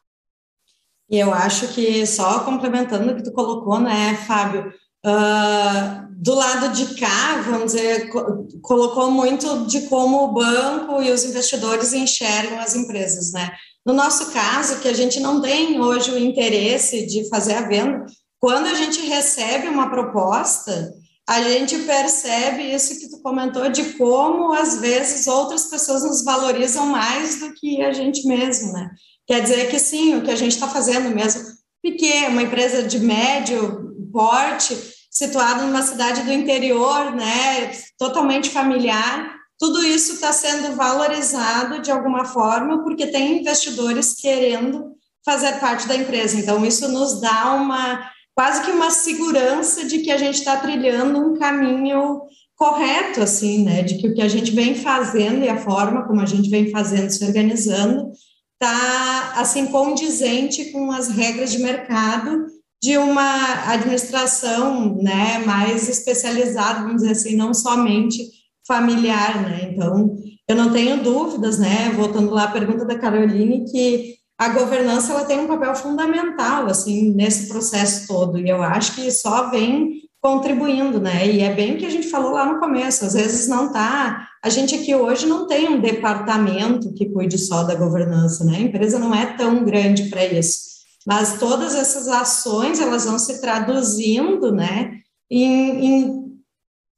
Speaker 4: E eu acho que, só complementando o que tu colocou, né, Fábio, uh, do lado de cá, vamos dizer, co colocou muito de como o banco e os investidores enxergam as empresas, né? No nosso caso, que a gente não tem hoje o interesse de fazer a venda, quando a gente recebe uma proposta, a gente percebe isso que tu comentou de como às vezes outras pessoas nos valorizam mais do que a gente mesmo, né? Quer dizer que sim, o que a gente está fazendo mesmo, pequeno, uma empresa de médio porte, situada numa cidade do interior, né, totalmente familiar, tudo isso está sendo valorizado de alguma forma porque tem investidores querendo fazer parte da empresa. Então isso nos dá uma quase que uma segurança de que a gente está trilhando um caminho correto, assim, né, de que o que a gente vem fazendo e a forma como a gente vem fazendo, se organizando, está assim condizente com as regras de mercado de uma administração né, mais especializada, vamos dizer assim, não somente familiar, né? Então, eu não tenho dúvidas, né? Voltando lá à pergunta da Caroline, que a governança ela tem um papel fundamental assim nesse processo todo e eu acho que só vem contribuindo, né? E é bem o que a gente falou lá no começo, às vezes não tá. A gente aqui hoje não tem um departamento que cuide só da governança, né? A empresa não é tão grande para isso. Mas todas essas ações, elas vão se traduzindo, né, em, em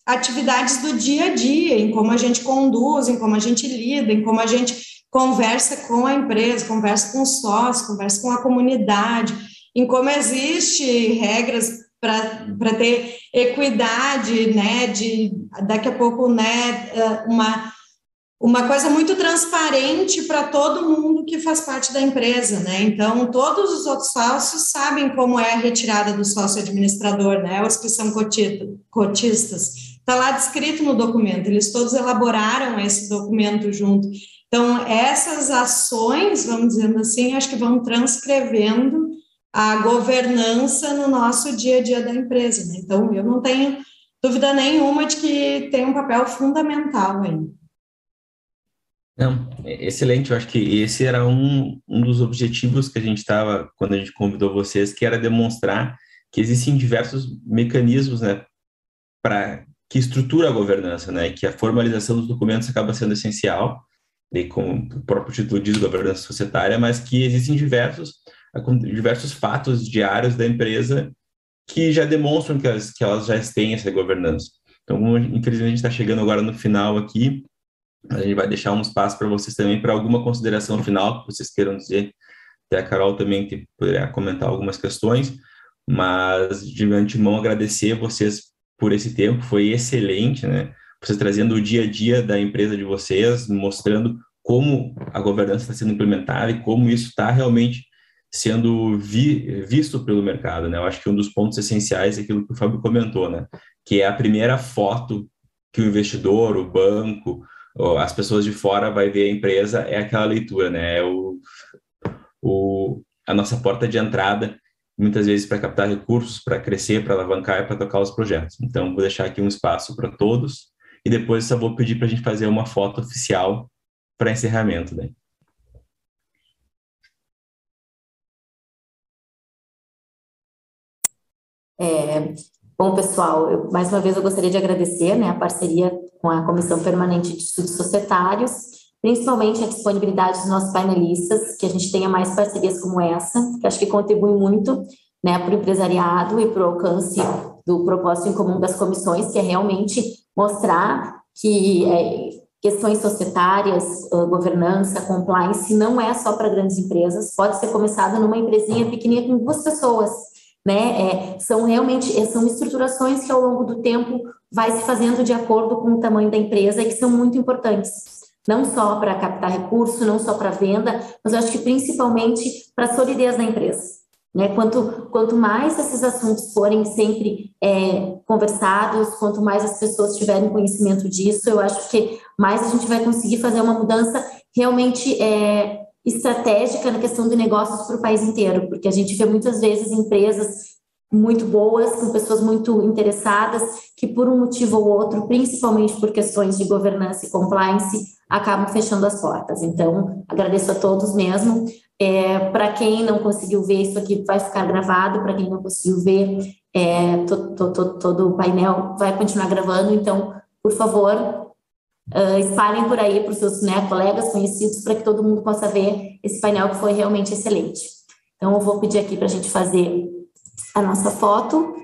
Speaker 4: atividades do dia a dia, em como a gente conduz, em como a gente lida, em como a gente conversa com a empresa, conversa com os sócios, conversa com a comunidade, em como existe regras para ter equidade, né, de daqui a pouco, né, eh, uma uma coisa muito transparente para todo mundo que faz parte da empresa, né? Então, todos os outros sócios sabem como é a retirada do sócio administrador, né? Os que são cotistas. Está lá descrito no documento, eles todos elaboraram esse documento junto. Então, essas ações, vamos dizendo assim, acho que vão transcrevendo a governança no nosso dia a dia da empresa. Né? Então, eu não tenho dúvida nenhuma de que tem um papel fundamental aí.
Speaker 1: Não, excelente. Eu acho que esse era um, um dos objetivos que a gente estava, quando a gente convidou vocês, que era demonstrar que existem diversos mecanismos, né, para que estrutura a governança, né, que a formalização dos documentos acaba sendo essencial, e como o próprio título diz, governança societária, mas que existem diversos diversos fatos diários da empresa que já demonstram que elas, que elas já têm essa governança. Então, infelizmente, está chegando agora no final aqui, a gente vai deixar um espaço para vocês também para alguma consideração final que vocês queiram dizer. Até a Carol também que poderia comentar algumas questões, mas de antemão agradecer vocês por esse tempo, foi excelente, né? Vocês trazendo o dia a dia da empresa de vocês, mostrando como a governança está sendo implementada e como isso está realmente sendo vi, visto pelo mercado, né? Eu acho que um dos pontos essenciais é aquilo que o Fábio comentou, né? Que é a primeira foto que o investidor, o banco, as pessoas de fora vai ver a empresa é aquela leitura, né? É o, o, a nossa porta de entrada, muitas vezes para captar recursos, para crescer, para alavancar e para tocar os projetos. Então, vou deixar aqui um espaço para todos e depois só vou pedir para a gente fazer uma foto oficial para encerramento. Né?
Speaker 2: É, bom, pessoal, eu, mais uma vez eu gostaria de agradecer né, a parceria com a Comissão Permanente de Estudos Societários, principalmente a disponibilidade dos nossos painelistas, que a gente tenha mais parcerias como essa, que acho que contribui muito né, para o empresariado e para o alcance do propósito em comum das comissões, que é realmente mostrar que é, questões societárias, governança, compliance, não é só para grandes empresas, pode ser começada numa empresinha pequenininha com duas pessoas, né? É, são realmente são estruturações que ao longo do tempo vai se fazendo de acordo com o tamanho da empresa e que são muito importantes, não só para captar recurso, não só para venda, mas eu acho que principalmente para a solidez da empresa. Né? Quanto, quanto mais esses assuntos forem sempre é, conversados, quanto mais as pessoas tiverem conhecimento disso, eu acho que mais a gente vai conseguir fazer uma mudança realmente é, estratégica na questão de negócios para o país inteiro, porque a gente vê muitas vezes empresas muito boas, com pessoas muito interessadas, que por um motivo ou outro, principalmente por questões de governança e compliance, acabam fechando as portas. Então, agradeço a todos mesmo. É, para quem não conseguiu ver, isso aqui vai ficar gravado. Para quem não conseguiu ver, é, to, to, to, todo o painel vai continuar gravando. Então, por favor, uh, espalhem por aí para os seus né, colegas, conhecidos, para que todo mundo possa ver esse painel que foi realmente excelente. Então, eu vou pedir aqui para a gente fazer a nossa foto.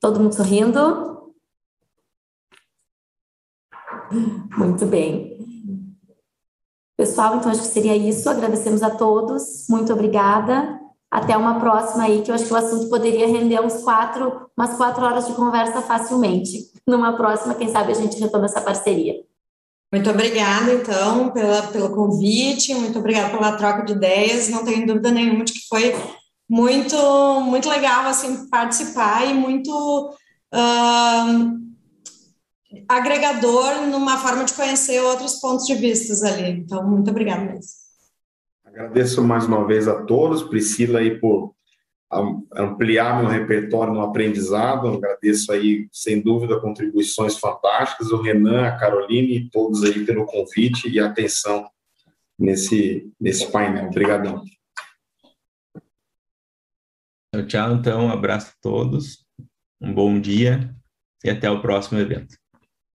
Speaker 2: Todo mundo sorrindo. Muito bem. Pessoal, então acho que seria isso. Agradecemos a todos. Muito obrigada. Até uma próxima aí, que eu acho que o assunto poderia render uns quatro, umas quatro horas de conversa facilmente. Numa próxima, quem sabe a gente retoma essa parceria.
Speaker 4: Muito obrigada, então, pela, pelo convite, muito obrigada pela troca de ideias. Não tenho dúvida nenhuma de que foi muito, muito legal assim participar e muito uh, agregador numa forma de conhecer outros pontos de vistas ali. Então, muito obrigada mesmo.
Speaker 3: Agradeço mais uma vez a todos, Priscila, aí por ampliar meu repertório no aprendizado. Agradeço aí, sem dúvida, contribuições fantásticas. O Renan, a Caroline e todos aí pelo convite e atenção nesse, nesse painel. Obrigadão.
Speaker 1: Tchau, tchau. Então, um abraço a todos, um bom dia e até o próximo evento.